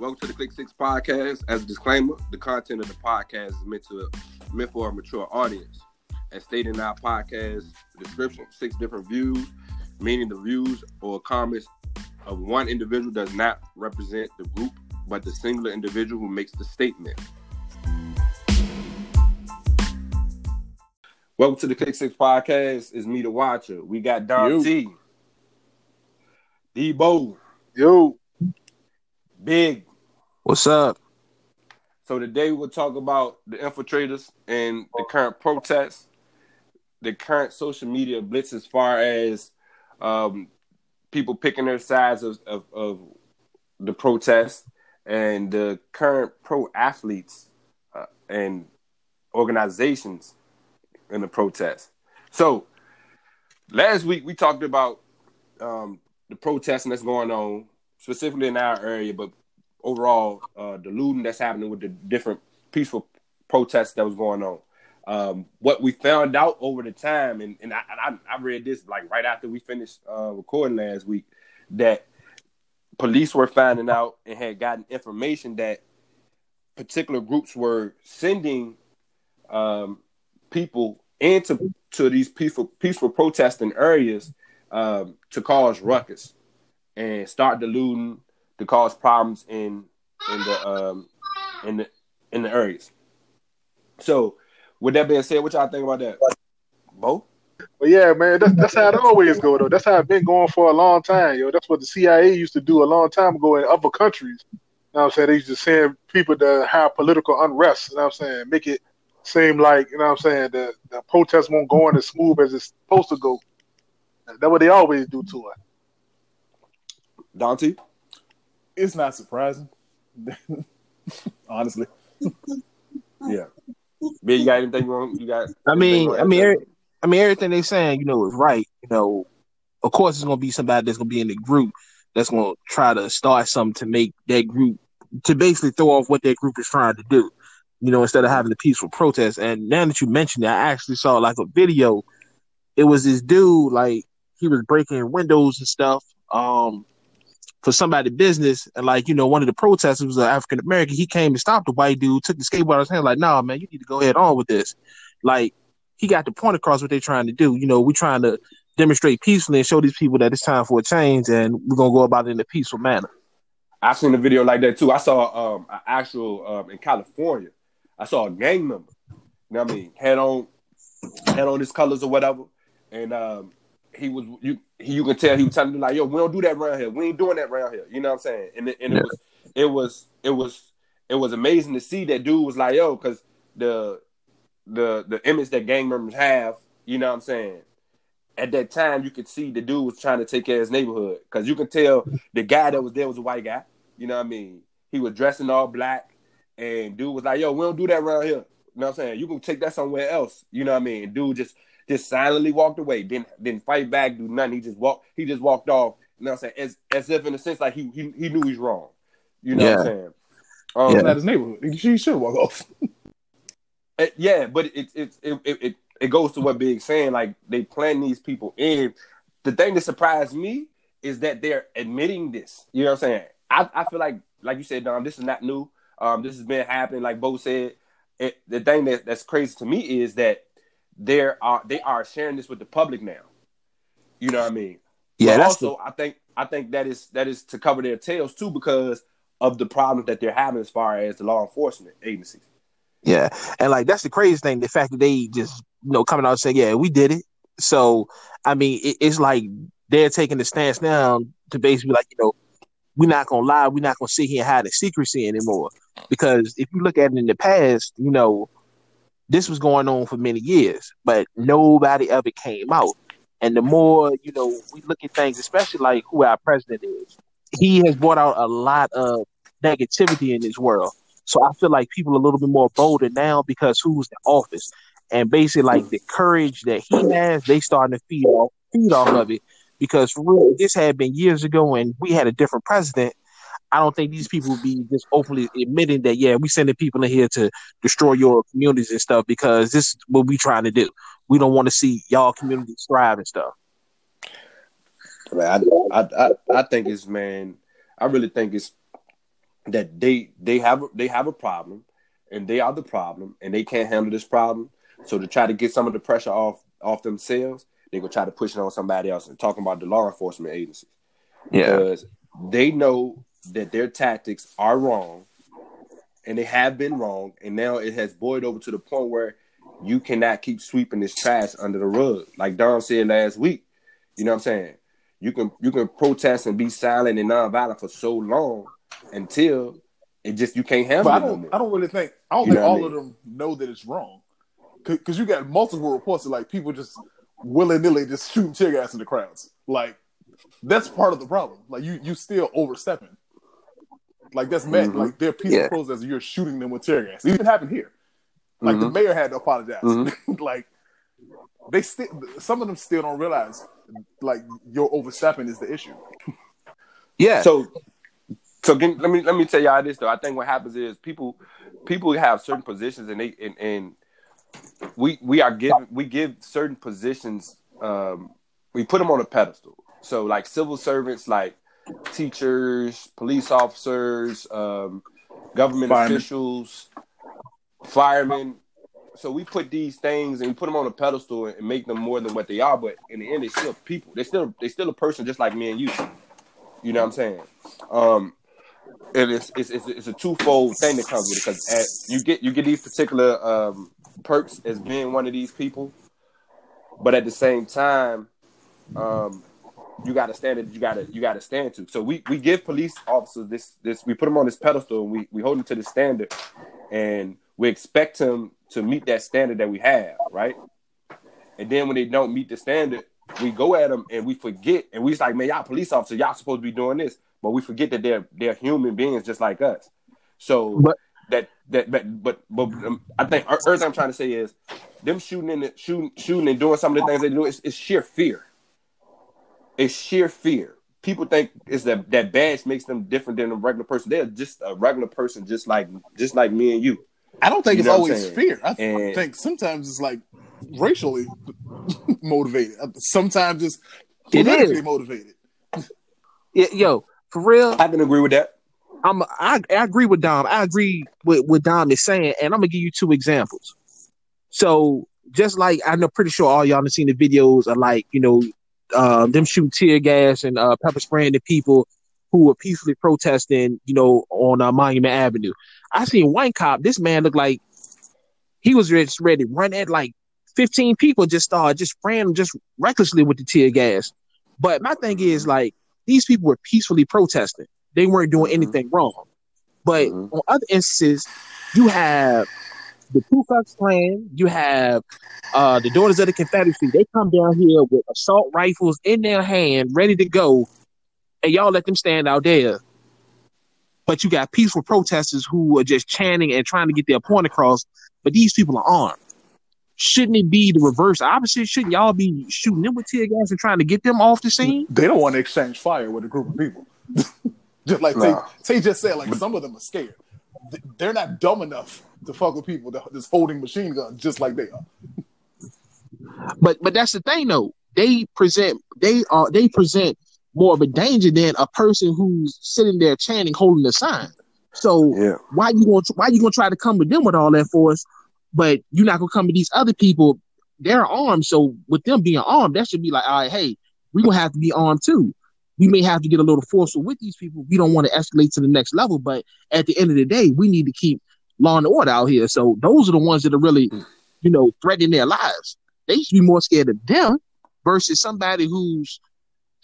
Welcome to the Click Six Podcast. As a disclaimer, the content of the podcast is meant to meant for a mature audience. As stated in our podcast description, six different views, meaning the views or comments of one individual does not represent the group, but the singular individual who makes the statement. Welcome to the Click Six Podcast. It's me, the Watcher. We got Don Yo. T, Debo, Yo, Big. What's up? So today we'll talk about the infiltrators and the current protests, the current social media blitz as far as um, people picking their sides of, of, of the protest, and the current pro athletes uh, and organizations in the protest. So last week we talked about um, the protesting that's going on, specifically in our area, but overall uh, the looting that's happening with the different peaceful protests that was going on. Um, what we found out over the time, and, and I, I, I read this like right after we finished uh, recording last week, that police were finding out and had gotten information that particular groups were sending um, people into to these peaceful peaceful protesting areas um, to cause ruckus and start the looting to cause problems in in the um in the in the areas. So, with that being said, what y'all think about that? Bo? but yeah, man, that's that's how it always go though. That's how it's been going for a long time, yo. That's what the CIA used to do a long time ago in other countries. You know what I'm saying? They used to send people to have political unrest, you know what I'm saying? Make it seem like, you know what I'm saying, the, the protest won't go on as smooth as it's supposed to go. That's what they always do to it. Dante? It's not surprising. Honestly, Yeah. Big, you got anything you want? You got? I mean, I mean, every, I mean, everything they're saying, you know, is right. You know, of course, it's gonna be somebody that's gonna be in the group that's gonna try to start something to make that group to basically throw off what that group is trying to do. You know, instead of having a peaceful protest. And now that you mentioned it, I actually saw like a video. It was this dude like he was breaking windows and stuff. Um. For somebody's business, and like you know, one of the protesters was an African American. He came and stopped the white dude, took the skateboard out his hand, like, "Nah, man, you need to go ahead on with this." Like, he got the point across what they're trying to do. You know, we're trying to demonstrate peacefully and show these people that it's time for a change, and we're gonna go about it in a peaceful manner. I've seen a video like that too. I saw um an actual um in California. I saw a gang member. You know what I mean? Had on had on his colors or whatever. And um he was you you can tell he was telling me like, yo, we don't do that around here. We ain't doing that around here. You know what I'm saying? And it, and it was it was it was it was amazing to see that dude was like, yo, because the the the image that gang members have, you know what I'm saying? At that time, you could see the dude was trying to take care of his neighborhood because you can tell the guy that was there was a white guy. You know what I mean? He was dressing all black, and dude was like, "Yo, we don't do that around here." You know what I'm saying? You can take that somewhere else. You know what I mean? And dude just just silently walked away. Didn't didn't fight back, do nothing. He just walked. He just walked off. You know what I'm saying? As as if in a sense like he he, he knew he's wrong. You know what I'm saying? Um, it's not his neighborhood. She should walk off. Uh, yeah, but it it, it it it it goes to what Big saying. Like they plan these people in. The thing that surprised me is that they're admitting this. You know what I'm saying? I, I feel like like you said, Dom, this is not new. Um, this has been happening. Like Bo said, it, the thing that, that's crazy to me is that there are uh, they are sharing this with the public now. You know what I mean? Yeah, But also I think I think that is that is to cover their tails too because of the problems that they're having as far as the law enforcement agencies. Yeah, and like that's the craziest thing. The fact that they just you know coming out and saying, "Yeah, we did it." So I mean, it, it's like they're taking the stance now to basically like you know we're not gonna lie, we're not gonna sit here and hide the secrecy anymore. Because if you look at it in the past, you know this was going on for many years, but nobody ever came out. And the more you know, we look at things, especially like who our president is. He has brought out a lot of negativity in this world. So I feel like people are a little bit more bolder now because who's in office, and basically like the courage that he has, they starting to feed off feed off of it. Because for real, this had been years ago and we had a different president, I don't think these people would be just openly admitting that yeah, we sending people in here to destroy your communities and stuff because this is what we trying to do. We don't want to see y'all communities thrive and stuff. Man, I, I, I, I think it's man. I really think it's that they they have they have a problem, and they are the problem, and they can't handle this problem. So to try to get some of the pressure off off themselves, they gonna try to push it on somebody else and talking about the law enforcement agencies Yeah. because they know that their tactics are wrong and they have been wrong and now it has boiled over to the point where you cannot keep sweeping this trash under the rug like Don said last week you know what I'm saying you can you can protest and be silent and nonviolent for so long until it just you can't handle But I it don't. more. I don't really think. I don't You think what I all mean? of them know that it's wrong, because you got multiple reports of like people just willy nilly just shooting tear gas in the crowds. Like that's part of the problem. Like you you still overstepping. Like that's meant Mhm. like they're peaceful Yeah. protesters. You're shooting them with tear gas. It even happened here. Like the Mhm. mayor had to apologize. Mhm. like they still some of them still don't realize like your overstepping is the issue. Yeah. So, so can, let me let me tell y'all this though. I think what happens is people people have certain positions and they and, and we we are given we give certain positions um we put them on a pedestal. So like civil servants, like teachers, police officers, um, government Firemen. officials, firemen. So we put these things and we put them on a pedestal and make them more than what they are. But in the end, they're still people. They're still they still a person just like me and you. You know what I'm saying? Um, and it's it's it's, it's a twofold thing that comes with it because at, you get you get these particular um, perks as being one of these people, but at the same time, um, you got to stand it. You got to you got to stand to. So we we give police officers this this we put them on this pedestal and we we hold them to the standard, and we expect them to meet that standard that we have, right? And then when they don't meet the standard, we go at them and we forget, and we just like, man, y'all police officers, y'all supposed to be doing this, but we forget that they're they're human beings just like us. So But- that that but but, but um, I think er- everything I'm trying to say is them shooting and shooting shooting and doing some of the things they do. It's sheer fear. It's sheer fear. People think it's that that badge makes them different than a regular person. They're just a regular person, just like just like me and you. I don't think You it's know what I'm always fear. I, And- I think sometimes it's like racially motivated. Sometimes it's It politically is. motivated. Yeah, yo, for real, I can agree with that. I'm I, I agree with Dom. I agree with what Dom is saying, and I'm gonna give you two examples. So just like I know, pretty sure all y'all have seen the videos of like you know um, them shooting tear gas and uh, pepper spraying the people who were peacefully protesting, you know, on uh, Monument Avenue. I seen one cop. This man looked like he was just ready to run at like 15 people. Just started just spraying them just recklessly with the tear gas. But my thing is like these people were peacefully protesting. They weren't doing Mhm. anything wrong. But Mhm. on other instances, you have the Ku Klux Klan, you have uh, the Daughters of the Confederacy. They come down here with assault rifles in their hand, ready to go, and y'all let them stand out there. But you got peaceful protesters who are just chanting and trying to get their point across. But these people are armed. Shouldn't it be the reverse opposite? Shouldn't y'all be shooting them with tear gas and trying to get them off the scene? They don't want to exchange fire with a group of people. just like Nah. Tay, Tay just said, like some of them are scared. They're not dumb enough to fuck with people that- that's holding machine guns just like they are. But but that's the thing though. They present they are they present more of a danger than a person who's sitting there chanting, holding a sign. So Yeah. why you going to why you gonna try to come with them with all that force, but you're not gonna come with these other people? They're armed, so with them being armed, that should be like, all right, hey, we're gonna have to be armed too. We may have to get a little forceful with these people. We don't want to escalate to the next level, but at the end of the day, we need to keep law and order out here. So those are the ones that are really, you know, threatening their lives. They should be more scared of them versus somebody who's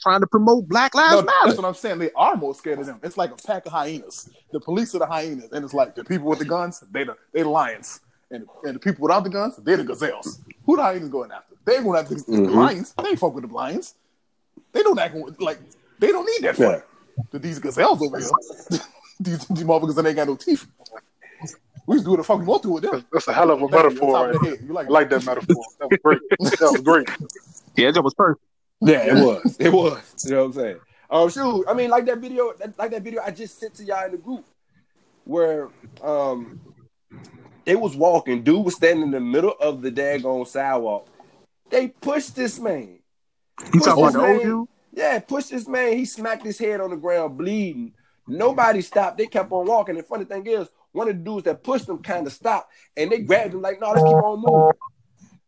trying to promote Black Lives No, Matter. that's what I'm saying. They are more scared of them. It's like a pack of hyenas. The police are the hyenas, and it's like the people with the guns, they the they the lions, and and the people without the guns, they're the gazelles. Who the hyenas going after? They ain't going after the Mhm. lions. They ain't fuck with the lions. They don't act like they don't need that Yeah. fight. But these gazelles over here, these, these motherfuckers that ain't got no teeth. We just do what the fuck we want to with them. That's, that's a hell of a Thank you. On top metaphor. of the head. You like I like that metaphor. That was great. That was great. yeah, that was perfect. Yeah, it was. It was. You know what I'm saying? Um, shoot. I mean, like that video, that, like that video I just sent to y'all in the group, where um, they was walking. Dude was standing in the middle of the daggone sidewalk. They pushed this man. You talking about the old dude? Yeah, pushed this man. He smacked his head on the ground, bleeding. Nobody stopped. They kept on walking. And the funny thing is, one of the dudes that pushed them kind of stopped, and they grabbed him like, "No, let's keep on moving."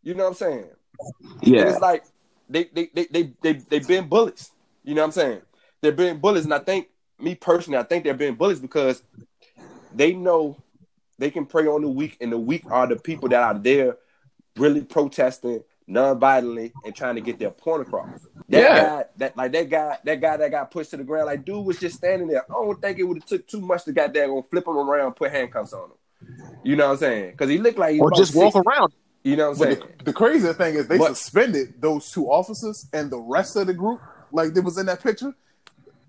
You know what I'm saying? Yeah. And it's like they they they they they they been bullies. You know what I'm saying? They're being bullies, and I think me personally, I think they're being bullies because they know they can prey on the weak, and the weak are the people that are there really protesting non-violently and trying to get their point across. That Yeah. guy, that like that guy, that guy that got pushed to the ground, like dude was just standing there. I don't think it would have took too much to got there gonna flip him around, put handcuffs on him. You know what I'm saying? Because he looked like he Or was just about walk around. You know what I'm But saying? the, the crazy thing is they But- suspended those two officers and the rest of the group, like that was in that picture,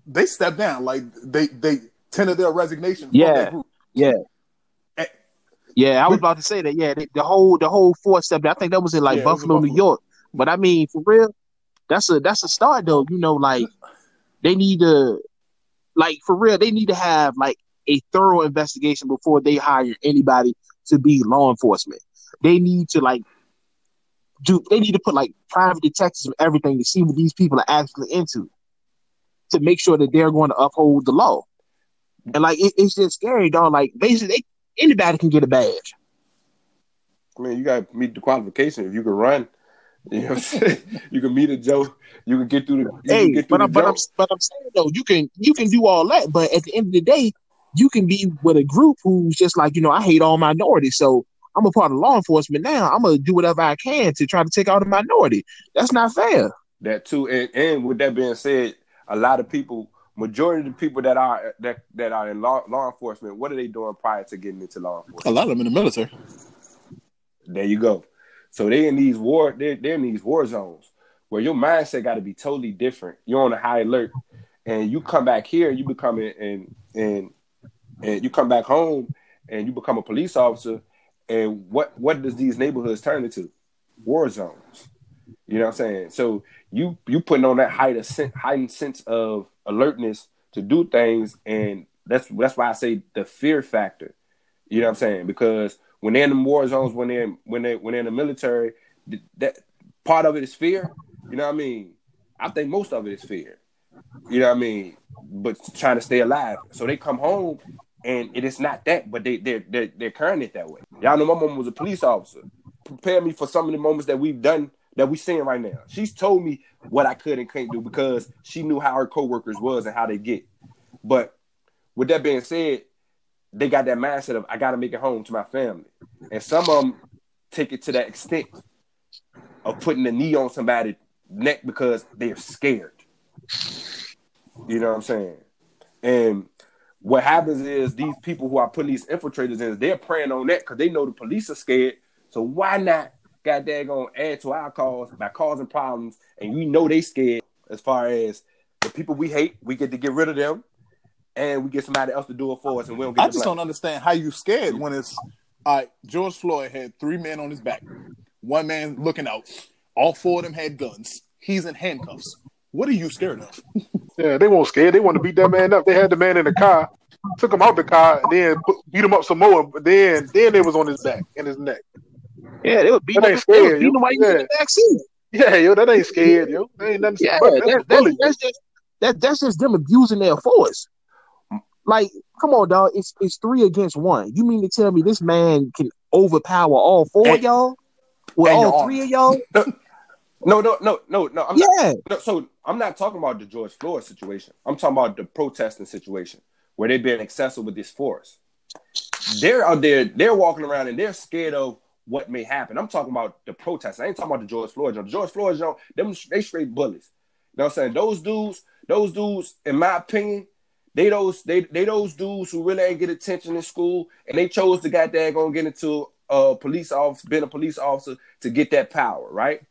they stepped down. Like they they tendered their resignation from Yeah. that group. Yeah. Yeah, I was about to say that. Yeah, the, the whole the whole four step. I think that was in like Yeah, was Buffalo, New York. But I mean, for real, that's a that's a start though. You know, like they need to, like for real, they need to have like a thorough investigation before they hire anybody to be law enforcement. They need to like do. They need to put like private detectives and everything to see what these people are actually into, to make sure that they're going to uphold the law. And like it, it's just scary, dog. Like basically, they, anybody can get a badge. I mean, you got to meet the qualification. If you can run, you know what I'm saying? you can meet a Joe. You can get through the. Hey, through but I'm, but I'm but I'm saying though, you can you can do all that, but at the end of the day, you can be with a group who's just like you know I hate all minorities, so I'm a part of law enforcement now. I'm gonna do whatever I can to try to take out a minority. That's not fair. That too, and, and with that being said, a lot of people, majority of the people that are that that are in law, law enforcement, what are they doing prior to getting into law enforcement? A lot of them in the military. There you go. So they're in these war, they're, they're in these war zones where your mindset got to be totally different. You're on a high alert, and you come back here, you become and and and you come back home, and you become a police officer. And what what does these neighborhoods turn into? War zones. You know what I'm saying? So you you putting on that heightened sen- heightened sense of alertness to do things, and that's that's why I say the fear factor. You know what I'm saying? Because when they're in the war zones, when they're when they when they're in the military, that part of it is fear. You know what I mean? I think most of it is fear. You know what I mean? But trying to stay alive. So they come home and it is not that, but they they're they're, they're carrying it that way. Y'all know my mom was a police officer. Prepare me for some of the moments that we've done that we seeing right now. She's told me what I could and couldn't do because she knew how her coworkers was and how they get. But with that being said, they got that mindset of I got to make it home to my family, and some of them take it to that extent of putting the knee on somebody's neck because they're scared. You know what I'm saying? And what happens is these people who are putting these infiltrators in, they're preying on that because they know the police are scared. So why not, goddamn, gonna add to our cause by causing problems? And we know they scared as far as the people we hate, we get to get rid of them, and we get somebody else to do it for us, and we don't get. I just blame. don't understand how you scared when it's all right. George Floyd had three men on his back, one man looking out. All four of them had guns. He's in handcuffs. What are you scared of? Yeah, they weren't scared. They wanted to beat that man up. They had the man in the car, took him out the car, and then put, beat him up some more. But then, then they was on his back and his neck. Yeah, they beating That him. They beating yo. him while he was in the seat. Yeah, yo, that ain't scared, yo. That ain't nothing. Yeah, that, that's that, that's just that that's just them abusing their force. Like, come on, dog. It's it's three against one. You mean to tell me this man can overpower all four of y'all? With all three of y'all? No, no, no, no, no. I'm. Yeah. No, so I'm not talking about the George Floyd situation. I'm talking about the protesting situation where they've been excessive with this force. They're out there, they're walking around and they're scared of what may happen. I'm talking about the protests. I ain't talking about the George Floyd. George Floyd, joint, them they straight bullies. You know what I'm saying? Those dudes, those dudes, in my opinion, they those they they those dudes who really ain't get attention in school and they chose to there gonna get into a police officer, being a police officer to get that power, right?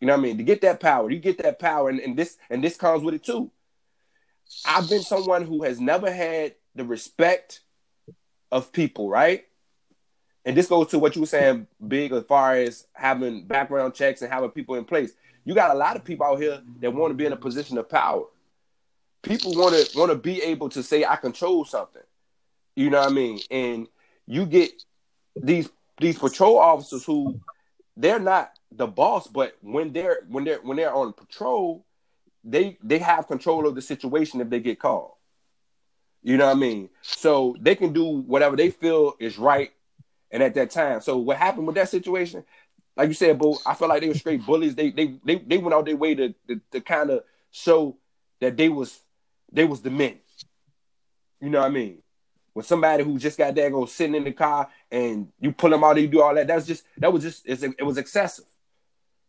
You know what I mean? To get that power, you get that power, and, and this and this comes with it too. I've been someone who has never had the respect of people, right? And this goes to what you were saying, big as far as having background checks and having people in place. You got a lot of people out here that want to be in a position of power. People want to want to be able to say, "I control something." You know what I mean? And you get these these patrol officers who they're not the boss, but when they're when they're when they're on patrol, they they have control of the situation if they get called. You know what I mean? So they can do whatever they feel is right and at that time. So what happened with that situation? Like you said, Bo, I feel like they were straight bullies. They they they, they went out their way to to, to kind of show that they was they was the men. You know what I mean? When somebody who just got there go sitting in the car and you pull them out, you do all that. That's just that was just it was excessive.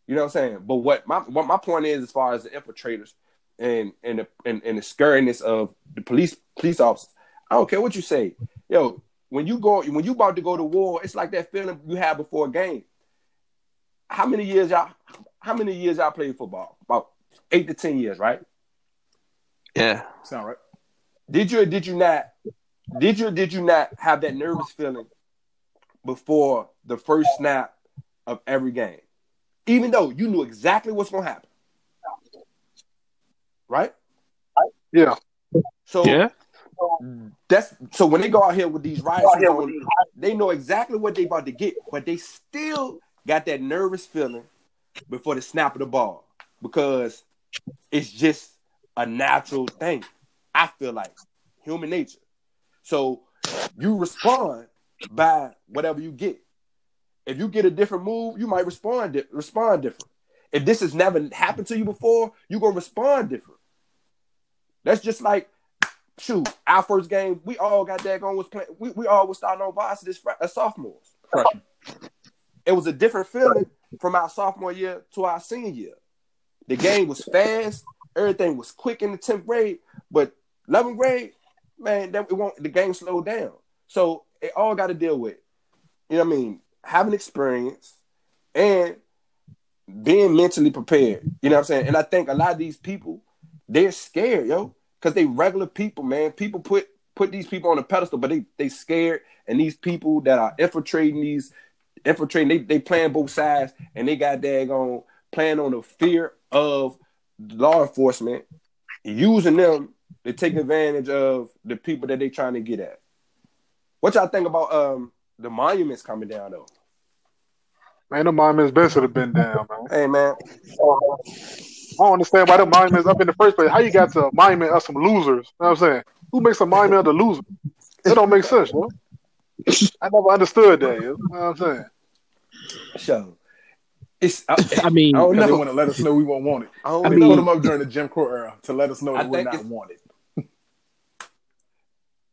You know what I'm saying? But what my what my point is, as far as the infiltrators and and the and, and the scurriness of the police police officers, I don't care what you say. Yo, when you go when you about to go to war, it's like that feeling you have before a game. How many years y'all? How many years y'all played football? About eight to ten years, right? Yeah. Sound right? Did you or did you not? Did you or did you not have that nervous feeling before the first snap of every game? Even though you knew exactly what's gonna happen. Right? Yeah. So Yeah. Mm. That's so when they go out here with these riots, they know exactly what they about to get, but they still got that nervous feeling before the snap of the ball because it's just a natural thing. I feel like human nature. So you respond by whatever you get. If you get a different move, you might respond di- respond different. If this has never happened to you before, you're gonna respond different. That's just like shoot, our first game, we all got that going was playing. We, we all was starting on varsity as, as uh, sophomores. Freshman. It was a different feeling from our sophomore year to our senior year. The game was fast, everything was quick in the tenth grade, but eleventh grade, man, that it won't. The game slowed down. So it all got to deal with, you know what I mean, having experience and being mentally prepared. You know what I'm saying? And I think a lot of these people, they're scared, yo, because they regular people, man. People put put these people on a pedestal, but they they scared, and these people that are infiltrating these infiltrating, they they playing both sides, and they got daggone playing on the fear of law enforcement, using them to take advantage of the people that they trying to get at. What y'all think about um the monuments coming down though? Man, the monuments best should have been down, man. Hey man, I don't understand why the monuments up in the first place. How you got to a monument of some losers? You know what I'm saying? Who makes a monument of the loser? It don't make sense, yo. I never understood that. You know what I'm saying? so it's I, I mean, I don't Because they want to let us know we won't want it. I don't They mean- put them up during the Jim Crow era to let us know I that we're not it's- wanted.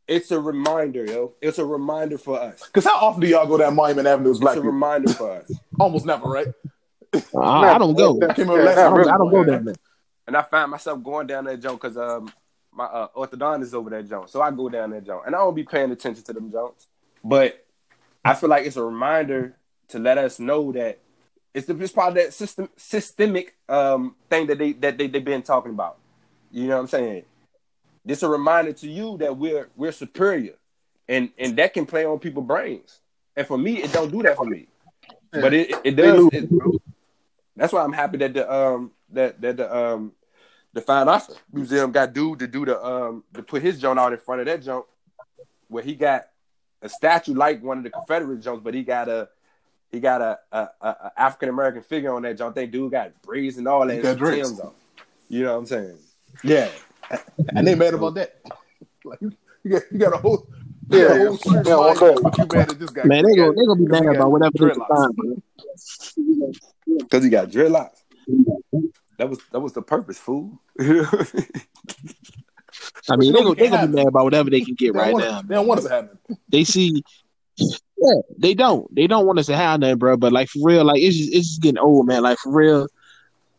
It's a reminder, yo. It's a reminder for us. Because how often do y'all go down Monument Avenue as black It's a people? reminder for us. Almost never, right? I, I don't go. I can't Yeah, last not time. I don't, I don't go down there. And I find myself going down that joint because um my uh, orthodontist is over that joint. So I go down that joint. And I don't be paying attention to them joints. But I feel like it's a reminder to let us know that it's, the, it's part of that system systemic um thing that they that they, they've been talking about. You know what I'm saying? This a reminder to you that we're we're superior. And and that can play on people's brains. And for me, it don't do that for me. But it it, it does. It, that's why I'm happy that the um that that the um the Fine Arts Museum got dude to do the um to put his joint out in front of that joint where he got a statue like one of the Confederate joints, but he got a he got a, a, a, a African American figure on that joint. That dude got braids and all that. He got and. Tim's on. You know what I'm saying? Yeah. And they mad about that. Like you, you got you got a whole Yeah, got a yeah. whole church Yeah, okay. you mad at this guy. Man, they He gonna they gonna be mad about whatever they can find, man. Because he got dreadlocks. That was that was the purpose, fool. I mean, they you know gonna, they we gonna be mad about whatever they can get They right want now. it- They don't want us to happen. They see, yeah, they don't. They don't want us to have nothing, bro. But like for real, like it's just, it's just getting old, man. Like for real.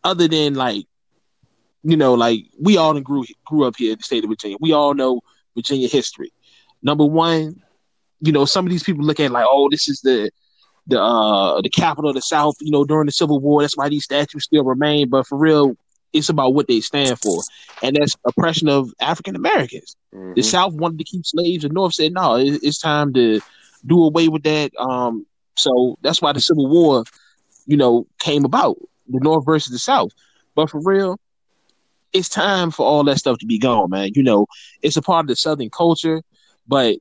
Other than like, you know, like we all done grew grew up here in the state of Virginia. We all know Virginia history. Number one, you know, some of these people look at it like, oh, this is the the uh the capital of the South. You know, during the Civil War, that's why these statues still remain. But for real, it's about what they stand for, and that's oppression of African Americans. The Mhm. South wanted to keep slaves. The North said, no, it, it's time to do away with that. Um, so that's why the Civil War, you know, came about the North versus the South. But for real, it's time for all that stuff to be gone, man. You know, it's a part of the Southern culture, but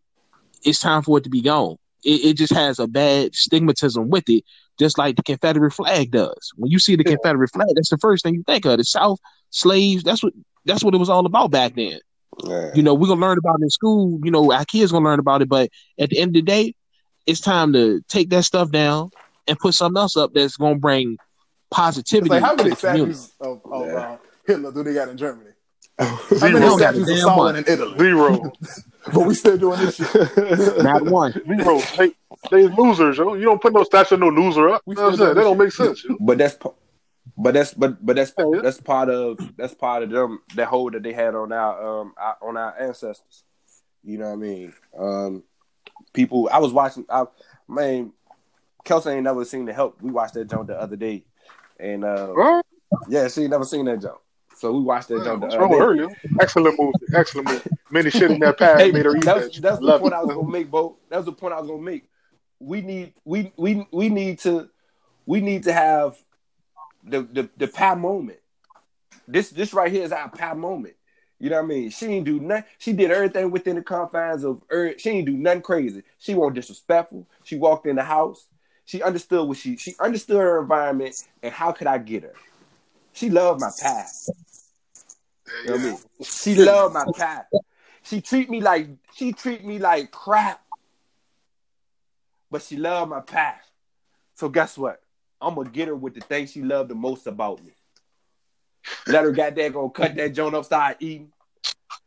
it's time for it to be gone. It, it just has a bad stigmatism with it, just like the Confederate flag does. When you see the Confederate flag, that's the first thing you think of. The South slaves. That's what that's what it was all about back then. Yeah. You know, we're gonna learn about it in school. You know, our kids gonna learn about it. But at the end of the day, it's time to take that stuff down and put something else up that's gonna bring It's positivity like how to many the community. statues of, of Yeah. uh, Hitler do they got in Germany? How Zero. many don't got a statues of damn Stalin one. in Italy? Zero. But we still doing this shit. Not one. Zero. They, they losers, yo. You don't put no statue of no loser up. You know what I'm saying? That don't make sense. Yo. But that's but that's but but that's Yeah, yeah. that's part of that's part of them that hold that they had on our um our, on our ancestors. You know what I mean? Um, people. I was watching. I man, Kelsey ain't never seen the help. We watched that jump the other day, and uh, Huh? yeah, she never seen that jump. So we watched that jump What's wrong with her, yo? Excellent movie. Excellent movie. Many shit in that past Hey, made her eat that's, that. that's the point it. I was gonna make, Bo. That was the point I was gonna make. We need we we we need to we need to have the the the pie moment. This this right here is our pie moment. You know what I mean? She ain't do nothing. She did everything within the confines of her. She ain't do nothing crazy. She wasn't disrespectful. She walked in the house. She understood what she she understood her environment and how could I get her. She loved my pie. You know what I mean? She loved my pie. She treat me like she treat me like crap. But she loved my pie. So guess what? I'm gonna get her with the thing she loved the most about me. Let her got there gonna cut that joint up, start eating.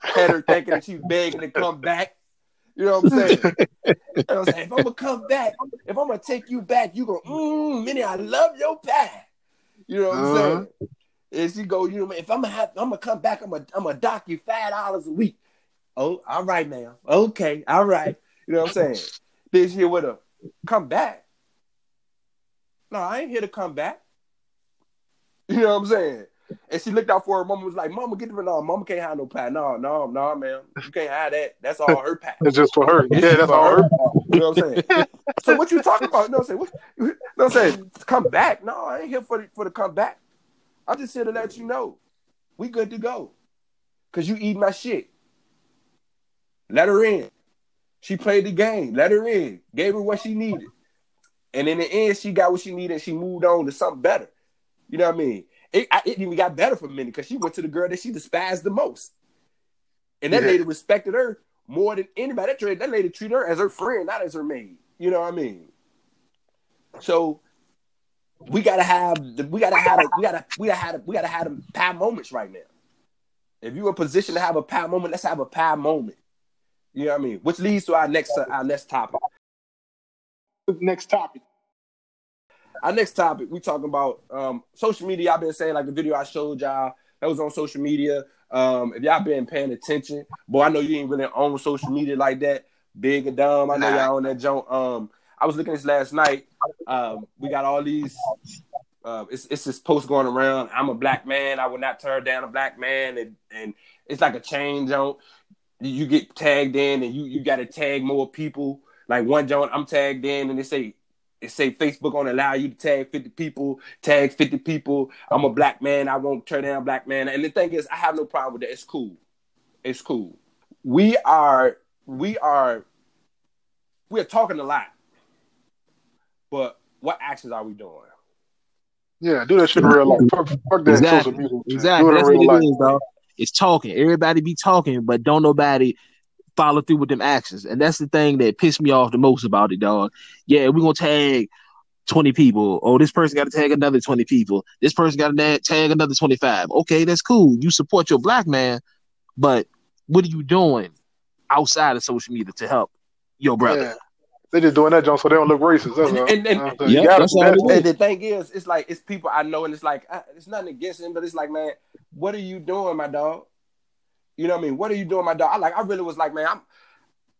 Had her thinking that she's begging to come back. You know what I'm saying? I'm saying? If I'm gonna come back, if I'm gonna take you back, you go, mmm, Minny, I love your pie. You know what I'm Uh-huh. saying? And she go, you know, if I'm gonna have, I'm gonna come back, I'm gonna, I'm gonna dock you five dollars a week. Oh, all right, now. Okay, all right. You know what I'm saying? Then she with her, come back. No, I ain't here to come back. You know what I'm saying? And she looked out for her mama was like, Mama, get the no, mama can't have no pie. No, no, no, man. You can't have that. That's all her pie. It's just for her. It's Yeah, that's all her. You know what I'm saying? so what you talking about? You know what I'm saying? What, you know what I'm saying? Come back. No, I ain't here for the, for the come back. I'm just here to let you know. We good to go. Cause you eat my shit. Let her in. She played the game. Let her in. Gave her what she needed. And in the end, she got what she needed and she moved on to something better. You know what I mean? It, I, it even got better for Minny because she went to the girl that she despised the most. And that Yeah. lady respected her more than anybody. That, that lady treated her as her friend, not as her maid. You know what I mean? So we gotta have the, we gotta have a, we gotta we gotta have a, we gotta have them pie moments right now. If you're in a position to have a pie moment, let's have a pie moment. You know what I mean? Which leads to our next our next topic. Next topic. Our next topic, we talking about um, social media. I've been saying like the video I showed y'all that was on social media. Um, if y'all been paying attention, boy, I know you ain't really on social media like that. Big and dumb. I know y'all on that joint. Um, I was looking at this last night. Um, we got all these. Uh, it's it's this post going around. I'm a black man. I will not turn down a black man, and and it's like a chain joint. You get tagged in, and you you got to tag more people. Like one joint, I'm tagged in, and they say it say Facebook on allow you to tag 50 people, tag 50 people. I'm a black man. I won't turn down black man. And the thing is, I have no problem with that. It's cool. It's cool. We are, we are, we are talking a lot, but what actions are we doing? Yeah, do that shit in real life. Fuck, fuck that Exactly. social media. Exactly. Do it in That's real what life. it is, dog. It's talking. Everybody be talking, but don't nobody follow through with them actions. And that's the thing that pissed me off the most about it, dog. Yeah, we're gonna tag 20 people. Oh, this person got to tag another 20 people. This person got to tag another 25. Okay, that's cool. You support your black man, but what are you doing outside of social media to help your brother? Yeah. They just doing that junk so they don't look racist. That's all. And- and- You know what Yep, You that's do all that it shit. is. And the thing is, it's like it's people I know, and it's like uh, it's nothing against him, but it's like, man, what are you doing, my dog? You know what I mean? What are you doing, my dog? I like, I really was like, man, I'm,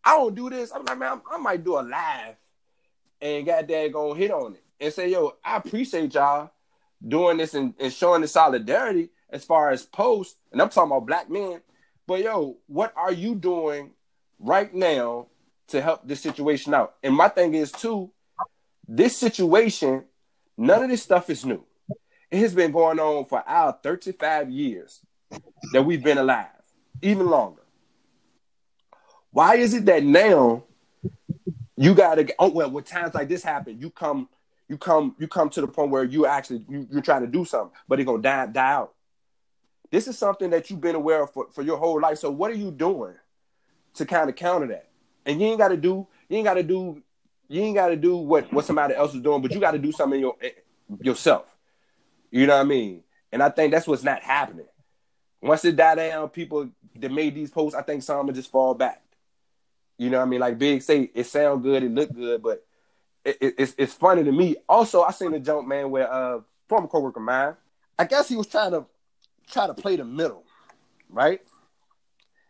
I don't do this. I'm like, man, I'm, I might do a live, and goddamn, gonna hit on it and say, yo, I appreciate y'all doing this and, and showing the solidarity as far as posts, and I'm talking about black men. But yo, what are you doing right now to help this situation out? And my thing is too, this situation, none of this stuff is new. It has been going on for our 35 years that we've been alive, even longer. Why is it that now you gotta oh well when times like this happen, you come, you come, you come to the point where you actually you, you're trying to do something, but it's gonna die die out. this is something that you've been aware of for, for your whole life. So what are you doing to kind of counter that? And you ain't got to do, you ain't got to do, you ain't got to do what what somebody else is doing, but you got to do something your, eh, yourself. You know what I mean? And I think that's what's not happening. Once it die down, people that made these posts, I think some will just fall back. You know what I mean? Like Big say, it sound good, it look good, but it, it, it's it's funny to me. Also, I seen a joke, man, where uh former coworker of mine, I guess he was trying to try to play the middle, right?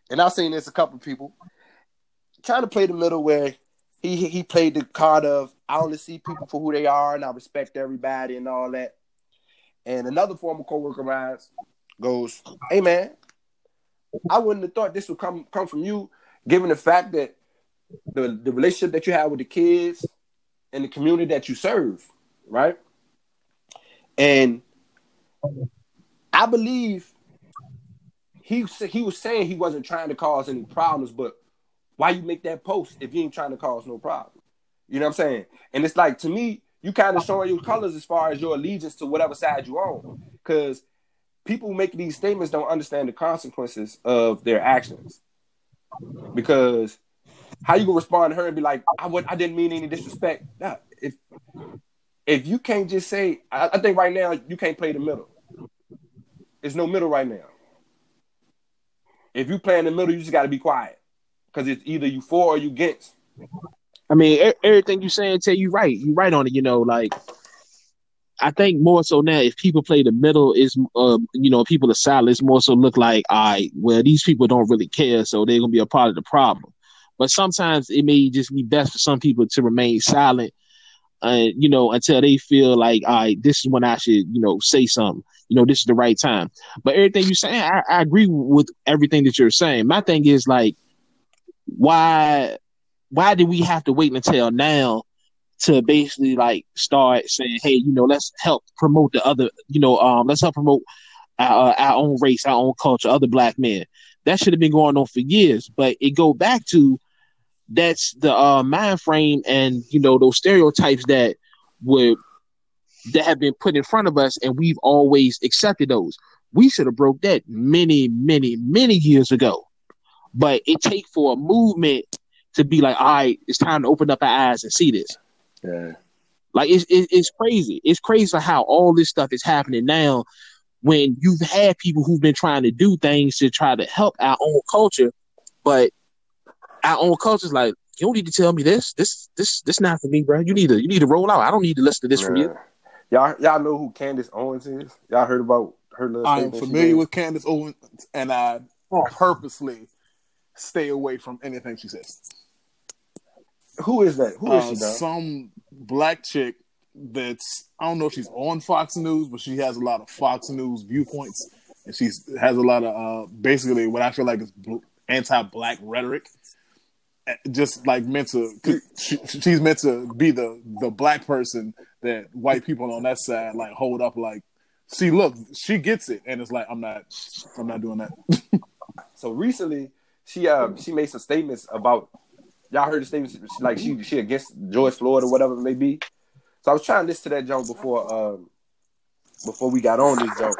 And I've seen this a couple of people trying to play the middle where he he played the card of I only see people for who they are and I respect everybody and all that. And another former coworker of mine goes, "Hey man, I wouldn't have thought this would come come from you, given the fact that the the relationship that you have with the kids and the community that you serve, right? And I believe he he was saying he wasn't trying to cause any problems, but why you make that post if you ain't trying to cause no problem? You know what I'm saying? And it's like to me, you kind of showing your colors as far as your allegiance to whatever side you on, because people make these statements don't understand the consequences of their actions. Because how you gonna respond to her and be like, I would I didn't mean any disrespect. Nah, if if you can't just say, I, I think right now you can't play the middle. There's no middle right now. If you play in the middle, you just got to be quiet because it's either you for or you against. I mean, everything you saying, tell you right. You right on it. You know, like I think more so now, if people play the middle, is uh, you know, people are silent. It's more so look like, I right, well, these people don't really care, so they're gonna be a part of the problem. But sometimes it may just be best for some people to remain silent, uh, you know, until they feel like, I right, this is when I should, you know, say something. You know, this is the right time. But everything you're saying, I, I agree with everything that you're saying. My thing is like, why, why did we have to wait until now to basically like start saying, hey, you know, let's help promote the other, you know, um, let's help promote our, our own race, our own culture, other black men. That should have been going on for years, but it go back to that's the uh, mind frame and you know those stereotypes that would that have been put in front of us, and we've always accepted those. We should have broke that many, many, many years ago. But it take for a movement to be like, all right, it's time to open up our eyes and see this. Yeah. Like it's it's crazy. It's crazy how all this stuff is happening now when you've had people who've been trying to do things to try to help our own culture, but our own culture's like, you don't need to tell me this. This this this not for me, bro. You need to you need to roll out. I don't need to listen to this yeah. from you. Y'all y'all know who Candace Owens is? Y'all heard about her I am familiar with Candace Owens and I purposely stay away from anything she says. Who is that? Who is uh, she? Though? Some black chick that's I don't know if she's on Fox News, but she has a lot of Fox News viewpoints, and she has a lot of uh, basically what I feel like is anti-black rhetoric. Eh, just like meant to, she, she's meant to be the the black person that white people on that side like hold up, like, see, look, she gets it, and it's like I'm not, I'm not doing that. so recently, she uh she made some statements about y'all heard the statements like she she against George Floyd or whatever it may be. So I was trying to listen to that joke before um before we got on this joke.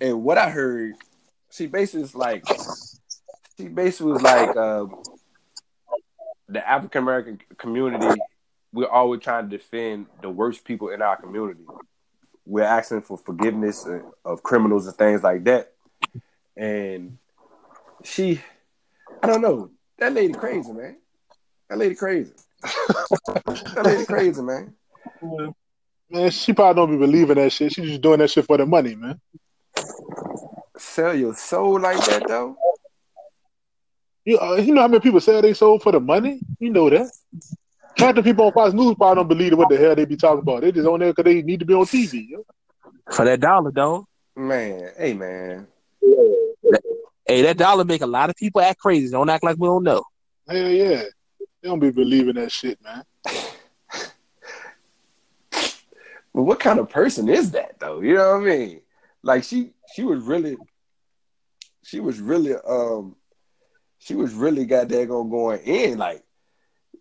And what I heard, she basically was like she basically was like uh, the African American community. We're always trying to defend the worst people in our community. We're asking for forgiveness of criminals and things like that. And she, I don't know, that lady crazy, man. That lady crazy. that lady crazy, man. Man, she probably don't be believing that shit. She's just doing that shit for the money, man. Sell your soul like that, though. You, uh, you know how many people sell they sold for the money? You know that. Half the people on Fox News probably don't believe what the hell they be talking about. They just on there because they need to be on TV. Yo. For that dollar, though. Man, hey man. Hey, that dollar make a lot of people act crazy. Don't act like we don't know. Hell yeah. They don't be believing that shit, man. but what kind of person is that though? You know what I mean? Like she she was really she was really um she was really goddamn going in like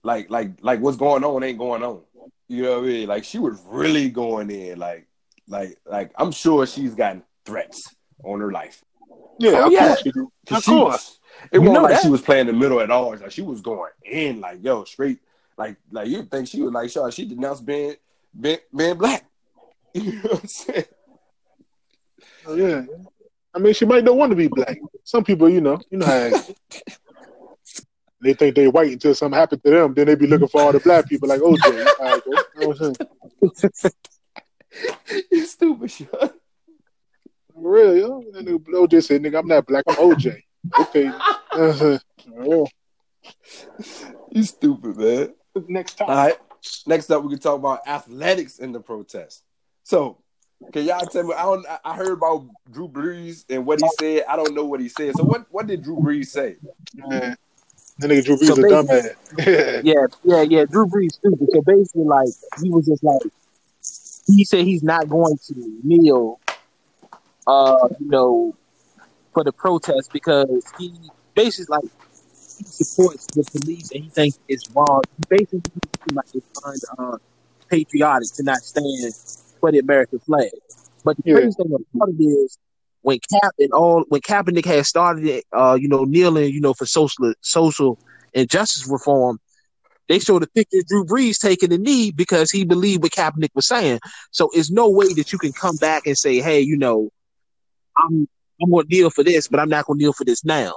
like like like what's going on ain't going on. You know what I mean? Like she was really going in like like like I'm sure she's gotten threats on her life. Yeah, Oh, of yeah. Of she course. it wasn't like that. she was playing the middle at all. Like she was going in, like yo, straight, like like you think she was like, sure, she denounced being being, being black. You know what I'm saying? Oh, yeah. I mean, she might not want to be black. Some people, you know, you know how they think they white until something happened to them. Then they be looking for all the black people like oh, OJ. All right. You know what I'm saying? you stupid shit. For real, yo. That nigga OJ said, nigga, I'm not black. I'm OJ. Okay. Uh-huh. You stupid man. Next time. All right. Next up, we can talk about athletics in the protest. So, can y'all tell me? I don't. I- I heard about Drew Brees and what he said. I don't know what he said. So, what what did Drew Brees say? Man. That nigga Drew Brees So a dumbass. Yeah, yeah, yeah. Drew Brees stupid. So basically, like he was just like he said he's not going to kneel, uh, you know, for the protest because he basically like he supports the police and he thinks it's wrong. He basically like it's uh, patriotic to not stand for the American flag. But the Yeah. crazy thing about it is when Cap and all when Kaepernick had started it, uh, you know, kneeling, you know, for social social injustice reform, they showed a picture of Drew Brees taking the knee because he believed what Kaepernick was saying. So it's no way that you can come back and say, hey, you know, I'm I'm gonna kneel for this, but I'm not gonna kneel for this now.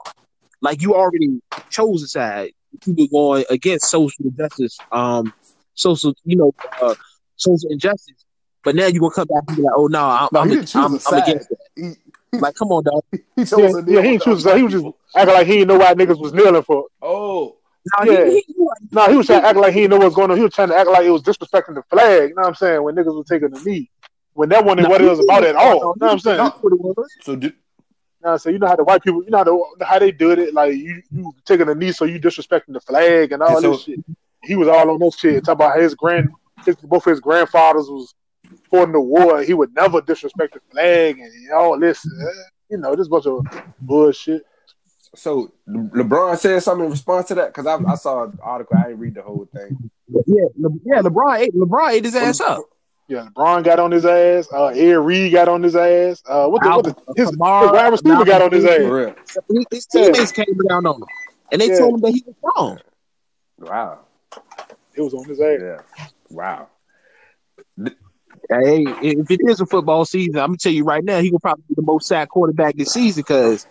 Like you already chose a side. You were going against social injustice, um, social, you know, uh, social injustice. But now you're gonna come back and be like, oh no, I'm, No, I'm, he didn't I'm, a I'm against it. He, Like, come on, dog. he chose Yeah, to deal yeah, he with ain't the choose. He was just acting like he didn't know why niggas was kneeling for. Oh, No, Yeah. he, he, he, No, he was trying to act like he didn't know what's going on. He was trying to act like it was disrespecting the flag. You know what I'm saying? When niggas were taking the knee. When that wasn't no, what it was about at all. You know what I'm saying? He knew what it was. so did, You know what I'm saying? You know how the white people, you know how, the, how they did it. Like you, you taking a knee, so you disrespecting the flag and all And so- this shit. He was all on that shit. Talk about his grand, his, both his grandfathers was fought in the war. He would never disrespect the flag and all this. eh, You know, this bunch of bullshit. so LeBron said something in response to that because I, I saw an article. I didn't read the whole thing. Yeah, Le- yeah. LeBron ate LeBron ate his ass up. Yeah, LeBron got on his ass. Uh, Ed Reed got on his ass. Uh, what the, what the his, his Kamara, wide receiver got on his ass. For real. His- His teammates came down on him, and they Yeah. told him that he was wrong. Wow. It was on his ass. Yeah. Wow. Hey, if it is a football season, I'm gonna tell you right now, he will probably be the most sacked quarterback this season because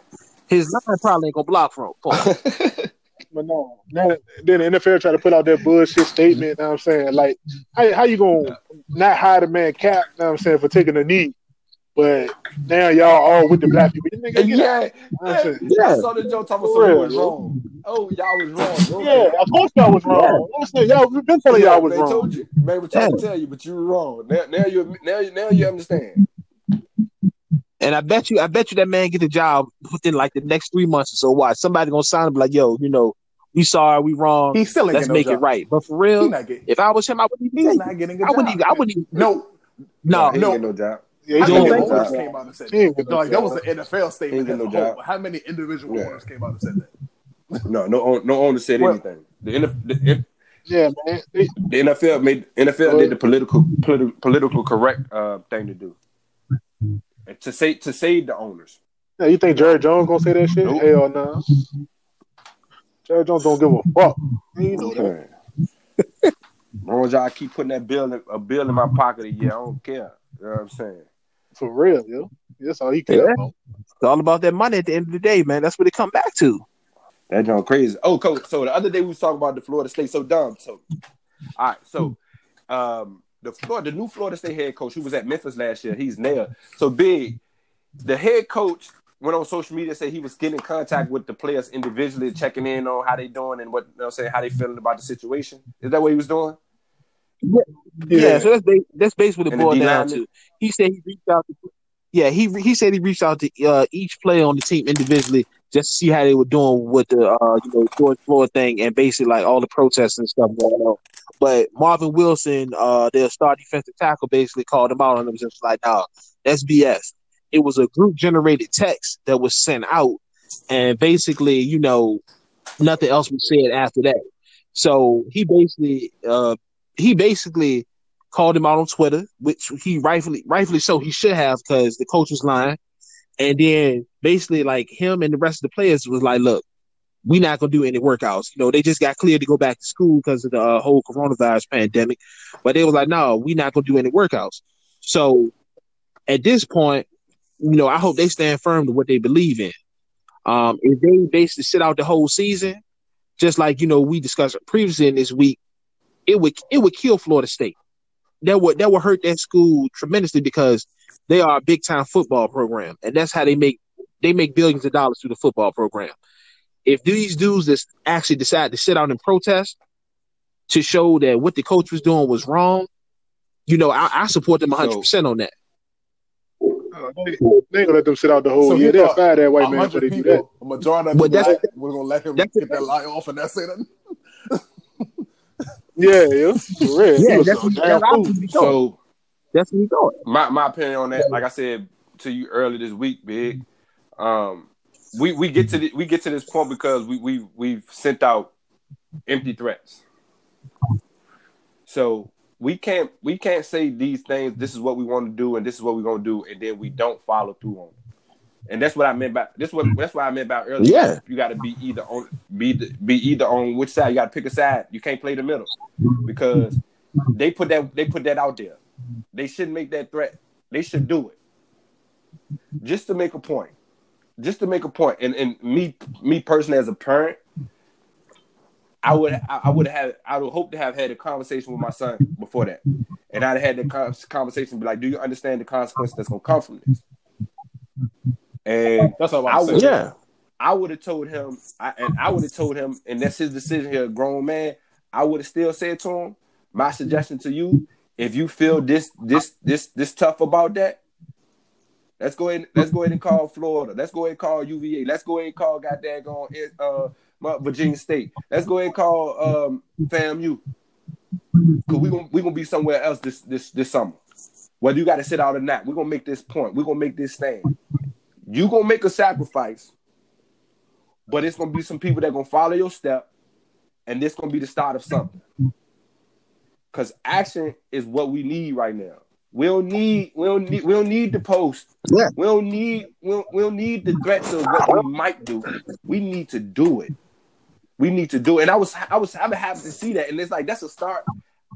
his line probably ain't gonna block for for him. But no, then, then the NFL try to put out that bullshit statement. You know what I'm saying? Like, how, how you gonna not hire the man cap? You know what I'm saying for taking a knee, but now y'all all with the black people. Nigga, get out. yeah. Know what I'm yeah. saying? I saw the joke talking about For someone was wrong. Oh, y'all was wrong. bro. Yeah, of course y'all was wrong. I'm saying y'all we've been telling y'all was they wrong. told you. They were trying to tell you, but you were wrong. Now, now you now you now you understand. And I bet you, I bet you that man get a job within like the next three months or so. Why somebody gonna sign him like, yo, you know, we sorry, we wrong. He still ain't Let's make no it job. right. But for real, getting. if I was him, I wouldn't even He's not getting a I job. wouldn't even. I wouldn't even. No, No, he ain't no. getting no job. Yeah, how he don't many don't think get owners came out and said that? no Like that was job. an NFL statement as ain't a no whole. job. How many individual Yeah. owners came out and said that? No, no, no owner said Well- anything. The, NFL, the, Yeah, man. They- the NFL made NFL did the political political, political correct uh, thing to do. And to say to save the owners. yeah, you think Jerry Jones gonna say that shit? Nope. Hell no. Jerry Jones don't give a fuck. You know that. As long as y'all keep putting that bill in, a bill in my pocket a year, I don't care. You know what I'm saying? For real, yo. That's all he care Yeah. about. it's all about that money at the end of the day, man. That's what it come back to. That John crazy. Oh, coach. So the other day we was talking about the Florida State. So dumb. So, all right. So, um, the Florida, the new Florida State head coach who was at Memphis last year, he's there. So big. The head coach went on social media and said he was getting in contact with the players individually, checking in on how they doing and what you know, saying how they feeling about the situation. Is that what he was doing? Yeah, so that's ba- that's basically what it boiled down to. He said he reached out to yeah, he he said he reached out to uh, each player on the team individually just to see how they were doing with the uh, you know George Floyd thing and basically like all the protests and stuff going on. But Marvin Wilson, uh, their star defensive tackle, basically called him out and it was just like, "No, that's BS." It was a group generated text that was sent out, and basically, you know, nothing else was said after that. So he basically, uh, he basically called him out on Twitter, which he rightfully, rightfully so, he should have because the coach was lying. And then basically like him and the rest of the players was like, look, we not gonna do any workouts. You know, they just got cleared to go back to school because of the uh, whole coronavirus pandemic. But they was like, no, we not gonna do any workouts. So at this point, you know, I hope they stand firm to what they believe in. Um, if they basically sit out the whole season, just like you know we discussed previously in this week, it would it would kill Florida State. That would that would hurt that school tremendously because they are a big time football program, and that's how they make they make billions of dollars through the football program. If these dudes just actually decide to sit out and protest to show that what the coach was doing was wrong, you know, I, I support them 100 percent on that. They, they ain't gonna let them sit out the whole So year. They'll thought fire that white man 100 before they do that. A majority of But people that's- like, we're gonna let him get that lie off and that's it. Yeah, yeah, for real. Yeah, that's a what, damn that's what thought. So That's what he thought. my my opinion on that, like I said to you earlier this week, big. Um, we we get to the, we get to this point because we we we've sent out empty threats. So we can't we can't say these things. This is what we want to do, and this is what we're gonna do, and then we don't follow through on it. And that's what I meant by this. What that's what I meant about earlier. Yeah. you got to be either on be the- be either on which side. You got to pick a side. You can't play the middle because they put that they put that out there. They shouldn't make that threat. They should do it just to make a point. Just to make a point. And and me me personally as a parent, I would I, I would have I would hope to have had a conversation with my son before that, and I'd have had that con- conversation. Be like, do you understand the consequence that's gonna come from this? And That's all I I'm saying. would- Yeah. I would have told him, I, and I would have told him, and that's his decision here, a grown man. I would have still said to him, my suggestion to you, if you feel this this this this tough about that, let's go ahead. Let's go ahead and call Florida. Let's go ahead and call UVA. Let's go ahead and call goddamn on uh Mount Virginia State. Let's go ahead and call um FAMU. Cause we gonna we gonna be somewhere else this this this summer. Whether you got to sit out or not, we're gonna make this point. We're gonna make this stand. You gonna make a sacrifice but it's gonna be some people that gonna follow your step, and this gonna be the start of something. Cause action is what we need right now. We don't need we don't need we don't need the post. Yeah. We don't need we don't, we don't need the threats of what we might do. We need to do it. We need to do it. And I was I was I'm happy to see that. And it's like that's a start.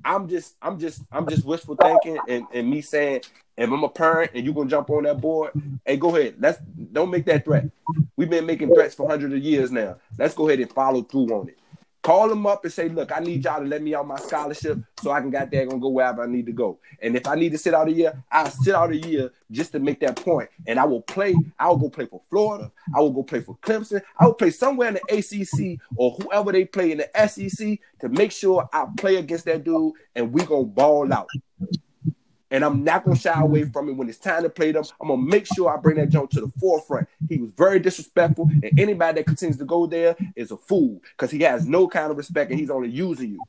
I'm just I'm just I'm just wishful thinking and, and me saying if I'm a parent and you gonna jump on that board, hey, go ahead. Let's don't make that threat. We've been making threats for hundreds of years now. Let's go ahead and follow through on it. Call them up and say, look, I need y'all to let me out my scholarship so I can got there and go wherever I need to go. And if I need to sit out a year, I'll sit out a year just to make that point. And I will play, I will go play for Florida, I will go play for Clemson, I will play somewhere in the ACC or whoever they play in the SEC to make sure I play against that dude and we gonna ball out. And I'm not gonna shy away mm-hmm. from it when it's time to play them. I'm gonna make sure I bring that jump to the forefront. He was very disrespectful, and anybody that continues to go there is a fool because he has no kind of respect and he's only using you.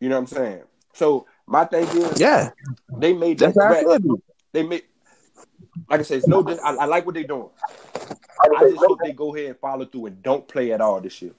You know what I'm saying? So my thing is, Yeah. they made that That's threat. They made, like I said, it's no. I, I like what they're doing. I just hope they go ahead and follow through and don't play at all this year.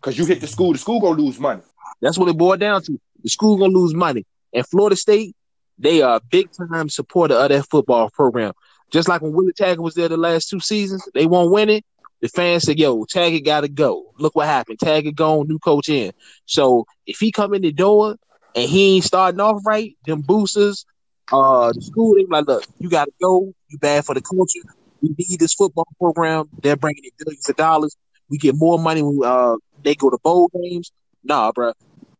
Cause you hit the school, the school gonna lose money. That's what it boiled down to. The school gonna lose money. And Florida State, they are a big time supporter of that football program. Just like when Willie Taggart was there the last two seasons, they won't win it. The fans said, "Yo, Taggart got to go." Look what happened. Taggart gone, new coach in. So if he come in the door and he ain't starting off right, them boosters, uh, the school they like, "Look, you got to go. You bad for the culture. We need this football program. They're bringing in billions of dollars. We get more money when uh they go to bowl games. Nah, bruh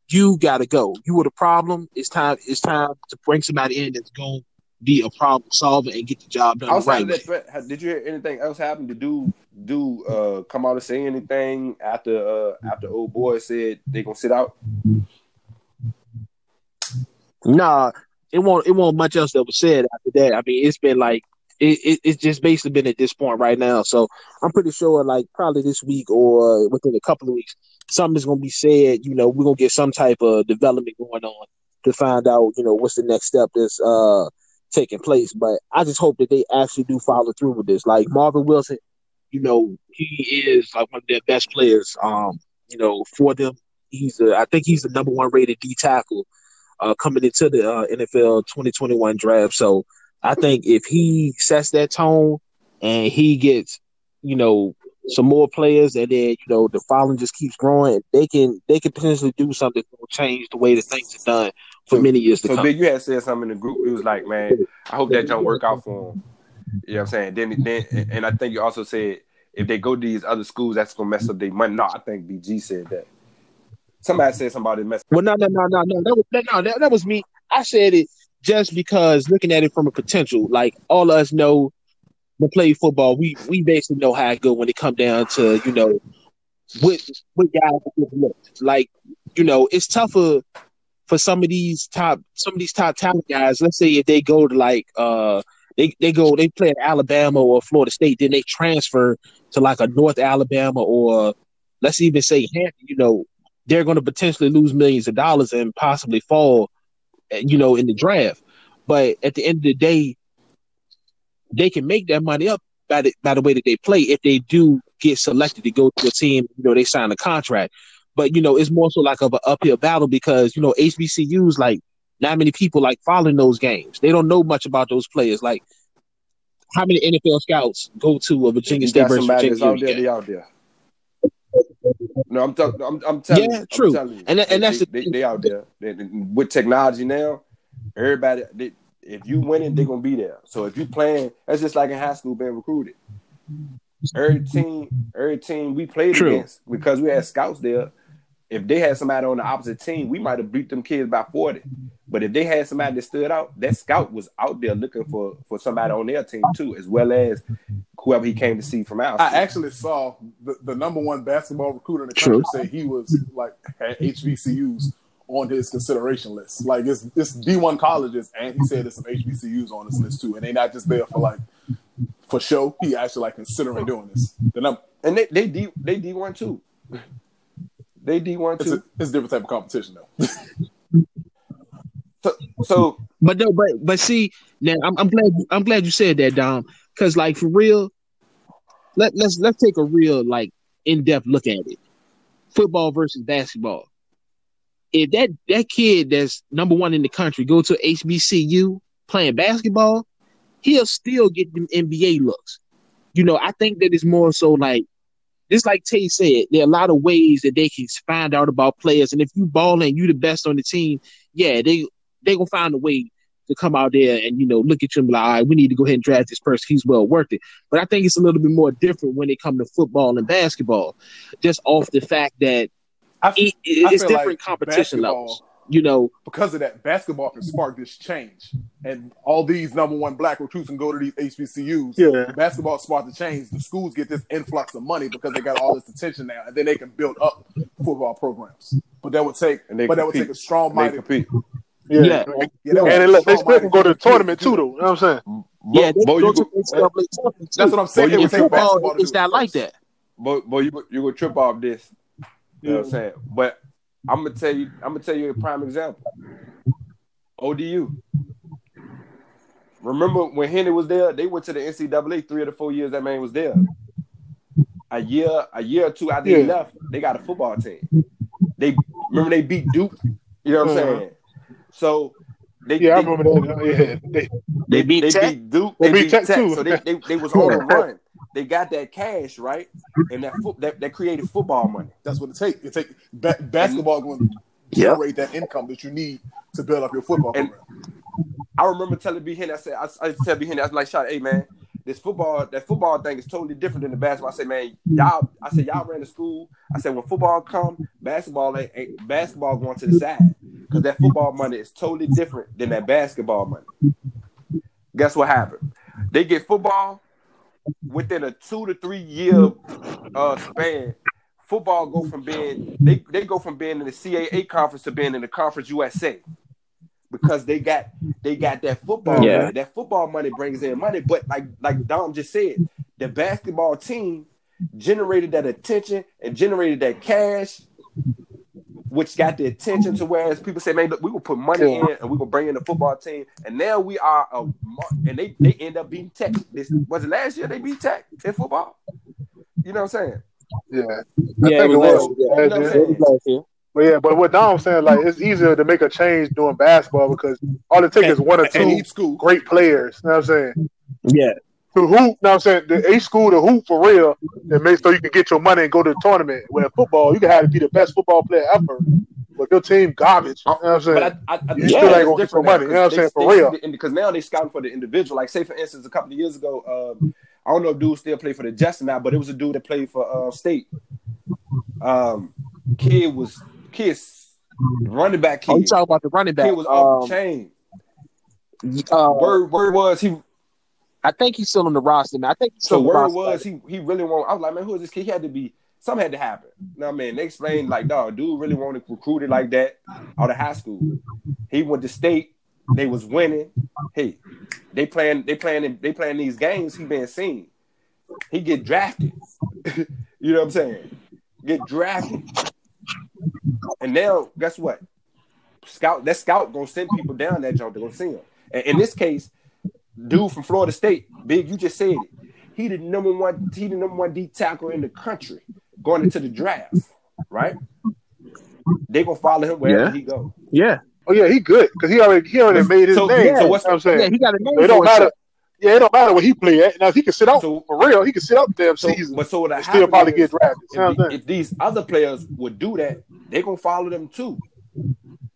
you gotta go. You were the problem. It's time. It's time to bring somebody in that's going to be a problem solver and get the job done Outside right that threat, did you hear anything else happen? Did do do uh come out and say anything after uh after old boy said they gonna sit out? Nah, it won't. It won't much else that was said after that. I mean, it's been like it, it. It's just basically been at this point right now. So I'm pretty sure, like probably this week or within a couple of weeks, something's gonna be said. You know, we're gonna get some type of development going on to find out. You know, what's the next step that's uh taking place. But I just hope that they actually do follow through with this. Like Marvin Wilson, you know, he is like one of their best players. Um, you know, for them, he's a, I think he's the number one rated D tackle uh, coming into the uh, NFL 2021 draft. So I think if he sets that tone and he gets, you know, some more players, and then you know the following just keeps growing, they can they can potentially do something to change the way that things are done for So- many years to So come. Big, you had said something in the group. It was like, man, I hope that don't work out for him. You know what I'm saying? Then, then, and I think you also said if they go to these other schools, that's gonna mess up their money. No, I think BG said that. Somebody said somebody messed. Up. Well, no, no, no, no, no. That was no, that, that was me. I said it just because looking at it from a potential, like all of us know, to play football, we we basically know how it go when it come down to you know, what what guys. Like you know, it's tougher for some of these top some of these top talent guys. Let's say if they go to like uh they they go they play at Alabama or Florida State, then they transfer to like a North Alabama or let's even say Hampton. You know, they're going to potentially lose millions of dollars and possibly fall, Eh, you know, in the draft. But at the end of the day, they can make that money up by the by the way that they play if they do get selected to go to a team. You know, they sign a contract. But you know, it's more so like of an uphill battle because you know HBCUs like not many people like following those games. They don't know much about those players. Like how many NFL scouts go to a Virginia State versus Virginia out there. out there. No, I'm talking. I'm, I'm telling Yeah, you. true. Telling you. And and that's the they, thing. they, they out there They- they- with technology now. Everybody, they, if you winning, they're gonna be there. So if you playing, that's just like in high school being recruited. Every team, every team we played True. against because we had scouts there. If they had somebody on the opposite team, we might have beat them kids by forty. But if they had somebody that stood out, that scout was out there looking for for somebody on their team too, as well as whoever he came to see from our. I actually saw the, the number one basketball recruiter in the True. country say he was like had HBCUs on his consideration list. Like it's it's D one colleges, and he said there's some HBCUs on his list too, and they're not just there for like for show. He actually like considering doing this. The num- And they they D they D one too. They D one it's, a, too. it's a different type of competition though. So so But no, but but see, now I'm, I'm glad I'm glad you said that, Dom, because like for real, let let's let's take a real like in depth look at it. Football versus basketball. If that that kid that's number one in the country go to HBCU playing basketball, he'll still get them NBA looks. You know, I think that it's more so like just like Tay said, there are a lot of ways that they can find out about players, and if you ball and you the best on the team, yeah, they they gonna find a way to come out there and you know look at you and be like, all right, we need to go ahead and draft this person. He's well worth it. But I think it's a little bit more different when it comes to football and basketball, just off the fact that I, it, I it's feel different like competition levels. You know, because of that, basketball can spark this change, and all these number one black recruits can go to these HBCUs. Yeah. basketball spark the change. The schools get this influx of money because they got all this attention now, and then they can build up football programs. But that would take, And they but that would take a strong they minded. compete. Yeah. Yeah. Yeah, And take they, let- they still can go to the tournament too, though. You know what I'm saying? yeah, they Bo, go you to go, the tournament too. That's what I'm saying. Boy, It you would take football, basketball to it's not like that. boy, boy, you go, you go trip off this. You know what I'm saying? But I'm gonna tell you, I'm gonna tell you a prime example. ODU. Remember when Henry was there? They went to the NCAA three of the four years that man was there. A year, a year or two after he Yeah. left, they got a football team. They remember they beat Duke. You know what I'm Uh-huh. saying? So they, Yeah, I remember that. Yeah. They, They beat they Tech. beat Duke. They They, beat beat Tech, Tech. too. So they, they, they was on the run. They got that cash right, and that foot that, that created football money. That's what it takes. It take ba- basketball going to generate that income that you need to build up your football And- program. I remember telling B Henry, I said, I, I tell B Henry, I was like, shot, hey man, this football, that football thing is totally different than the basketball. I said, man, y'all, I said, y'all ran to school. I said, when football come, basketball ain't, ain't basketball going to the side because that football money is totally different than that basketball money. Guess what happened? They get football within a two to three year uh, span. Football go from being they, they go from being in the CAA conference to being in the Conference USA because they got they got that football Yeah. money. That football money brings in money, but like like Dom just said, the basketball team generated that attention and generated that cash, which got the attention to whereas people say, man, look, we will put money Yeah. in and we will bring in the football team, and now we are a and they they end up beating Tech. This was it last year they beat Tech in football. You know what I'm saying? yeah. Yeah, think it it was. was. Yeah. You know what Last year. But yeah, but what Dom's saying, like, it's easier to make a change doing basketball because all it takes is one or two school. great players. You know what I'm saying? Yeah. To hoop, you know I'm saying? The A school to hoop for real and make so you can get your money and go to the tournament. Where football, you can have to be the best football player ever. But your team garbage. You know what I'm saying? But I, I, I You think still it's ain't gonna get different your money, now, you know what I'm saying, 'cause for real. they see Because now they scouting for the individual. Like, say for instance, a couple of years ago, um, I don't know if dude still played for the Jets now, but it was a dude that played for uh, State. Um, kid was kids running back Oh, you talking about the running back? He was off Um, the chain. uh, Word word was he. I think he's still on the roster, man. I think So word was he he really want. I was like, man, who is this kid? He had to be. Something had to happen. Now, man, they explained like, dog, dude really wanted recruited like that out of high school. He went to state. They was winning. Hey, they playing. They playing. They playing these games. He been seen. He get drafted. you know what I'm saying? Get drafted. And now, guess what? Scout. That scout gonna send people down that joint to go see him. And in this case, dude from Florida State, big. You just said it. He the number one. He the number one D tackle in the country going into the draft. Right? They gonna follow him wherever Yeah. he go. Yeah, oh yeah, he good because he already he already made his So- name. so you what's- know what I'm saying? yeah, he got a name. So it don't matter. himself. Yeah, it don't matter where he play at. Now if he can sit out So- for real, he can sit out damn So, season. but so what and still probably is, get drafted. If, the- if these other players would do that, they gonna follow them too.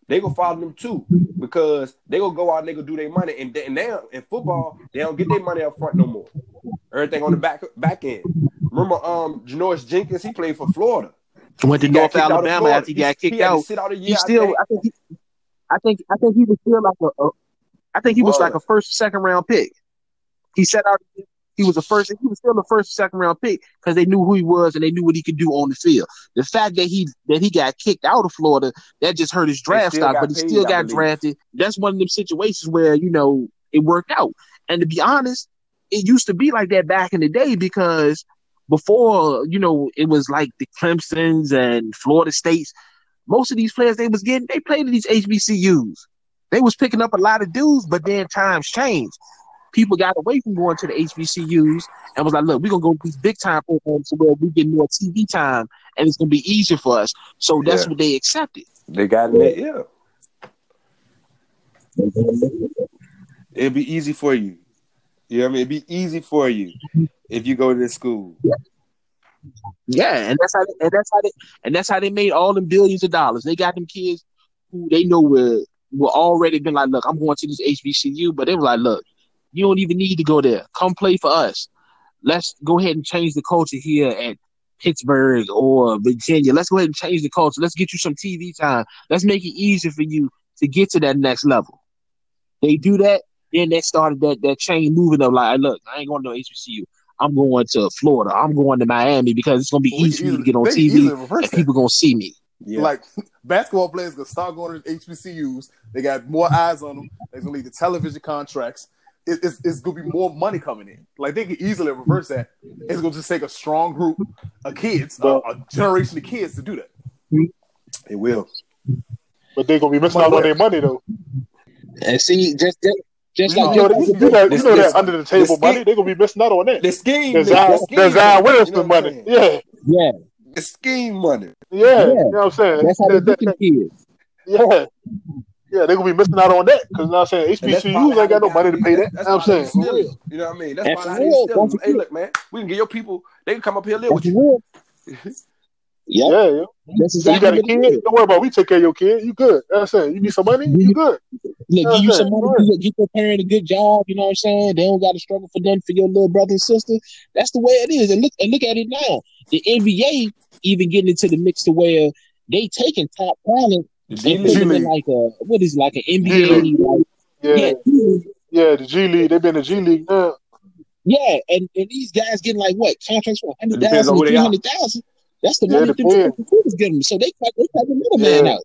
They gonna follow them too because they gonna go out and they gonna do their money. And, they, and now in football, they don't get their money up front no more. Everything on the back back end. Remember, um, Janoris Jenkins, he played for Florida. Went to He North kicked out of Alabama after he got kicked he out. sit out a year. He I still, think. I think, he, I think, I think he was still like a, a I think he was Was. like a first, second round pick. He set out. He was the first. He was still the first, second round pick because they knew who he was and they knew what he could do on the field. The fact that he that he got kicked out of Florida that just hurt his draft stock, but he paid, still got drafted. That's one of them situations where you know it worked out. And to be honest, it used to be like that back in the day because before you know it was like the Clemson's and Florida States. Most of these players they was getting, they played in these HBCUs. They was picking up a lot of dudes, but then times changed. People got away from going to the HBCUs and was like, "Look, we're gonna go to these big time programs where we get more TV time, and it's gonna be easier for us." So that's Yeah. what they accepted. They got in there, yeah. It'd be easy for you. You know what I mean? It'd be easy for you if you go to this school. Yeah, and that's how they, and that's how they and that's how they made all them billions of dollars. They got them kids who they know were were already been like, look, I'm going to this HBCU, but they were like, look, you don't even need to go there. Come play for us. Let's go ahead and change the culture here at Pittsburgh or Virginia. Let's go ahead and change the culture. Let's get you some TV time. Let's make it easier for you to get to that next level. They do that, then they started that that chain moving up. like, look, I ain't going to no HBCU. I'm going to Florida. I'm going to Miami because it's gonna be We easy for me to get on TV easily reverse and people gonna see me. Yeah. Like basketball players gonna start going to HBCUs. They got more eyes on them. They're gonna lead to television contracts. It, it's, it's gonna be more money coming in. Like they can easily reverse that. It's gonna just take a strong group of kids, a, a generation of kids to do that. it will. But they're gonna be missing out on their money though. And see, just just, just You like know, just you, like you, know, you know this- that under the table this- money, they're gonna be missing out on that. The scheme, The nigga, Zion, the scheme the Zion money, you know what I'm money. Yeah, yeah, The scheme money. yeah, Yeah. You know what I'm saying? that's how they That- get that- them kids. yeah. Yeah, they're gonna be missing out on that because you know what I'm saying And HBCUs ain't got no money to pay that. You That's, know that's what I'm saying? they. You know what I mean? That's And why for they real, steal don't. Hey, look, man, we can get your people. They can come up here and live with you. real. Yep, Yeah, yeah. that's So you got a kid? is. Don't worry about. it. We take care of your kid. You good? That's it. You need some money? You good? Look, give you some money, alright. get, get your parent a good job. You know what I'm saying? They don't got to struggle for them for your little brother and sister. That's the way it is. And look, and look at it now. The NBA even getting into the mix to where they taking top talent The G and put League. them like a what is it, like an NBA? League. Like, Yeah, yeah, yeah. The G League. They've been the G League now. yeah, and, and these guys getting like what contracts for hundred It depends thousand on to who they three are. hundred thousand. That's the Yeah, money it that the depends. recruiters getting them. So they cut they cut the middleman Yeah. out.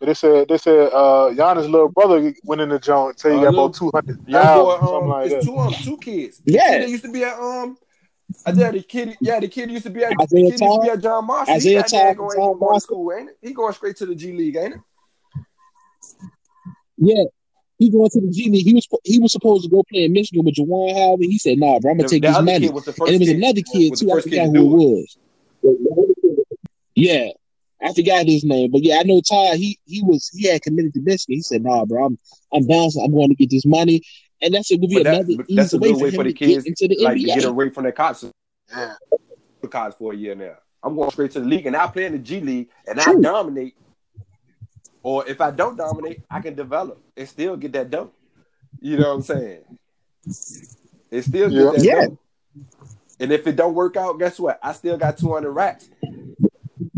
They said they said uh Giannis' little brother went in the joint. Say he Uh, got little- about two hundred Young thousand, boy, something um, like it's that. two um two kids. Yeah. they used to be at um, I did the kid. Yeah, the kid used to be at the kid used to be at John Marshall. Isaiah he Todd going, John going to Marshall? school, ain't it? He going straight to the G League, ain't it? Yeah. He going to the G League. He was he was supposed to go play in Michigan with Juwan Howard. He said, "Nah, bro, I'm gonna The, take the this money." And it was another kid too. I forgot who it was. Yeah. I forgot his name, but yeah, I know Todd. He he was he had committed to Michigan. He said, "Nah, bro, I'm I'm bouncing. I'm going to get this money." And that's a good be But another that's a way good for way him for the to kids, get into the like to get away from their college Yeah. for a year now. I'm going straight to the league, and I play in the G League, and I dominate. Or if I don't dominate, I can develop and still get that dope. You know what I'm saying? And still get Yeah. that Yeah. dope. And if it don't work out, guess what? I still got 200 racks.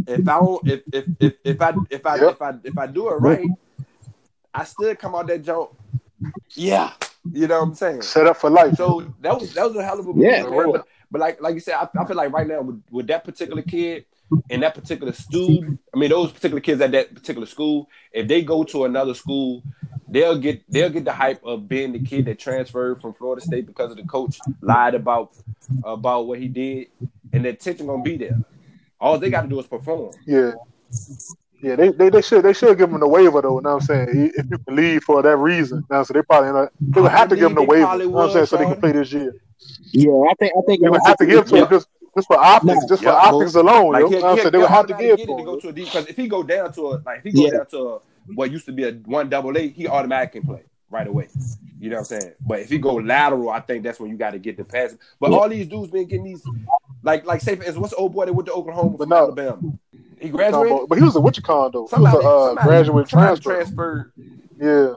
If I don't, if if if, if I if I Yep. if I if I do it right, I still come out that jump. Yeah, you know what I'm saying. Set up for life. So that was that was a hell of a move, Yeah. man. But, but like like you said, I, I feel like right now with, with that particular kid and that particular student, I mean those particular kids at that particular school, if they go to another school, they'll get they'll get the hype of being the kid that transferred from Florida State because of the coach lied about about what he did, and the attention gonna be there. All they got to do is perform. Yeah. Yeah, they, they, they should they should give him the waiver though. You know what I'm saying? If you can leave for that reason, now so they probably not, they would have to give him the waiver. probably You know what I'm saying? So they can play this year. Yeah, I think I think They would have to give it to him just just for optics, No. just for Yeah, optics alone. Like You know what I'm saying? They would have to give get to it to him. go to a D because if he go down to a like if he go Yeah. down to a, what used to be a one double A, he automatically can play right away. You know what I'm saying? But if he go lateral, I think that's when you got to get the pass. But Yeah. all these dudes been getting these like like say for instance, what's the old boy that went to Oklahoma But from no. Alabama? He graduated. But he was a Wichicon though. He was a uh, somebody- graduate transfer. transferred. Yeah,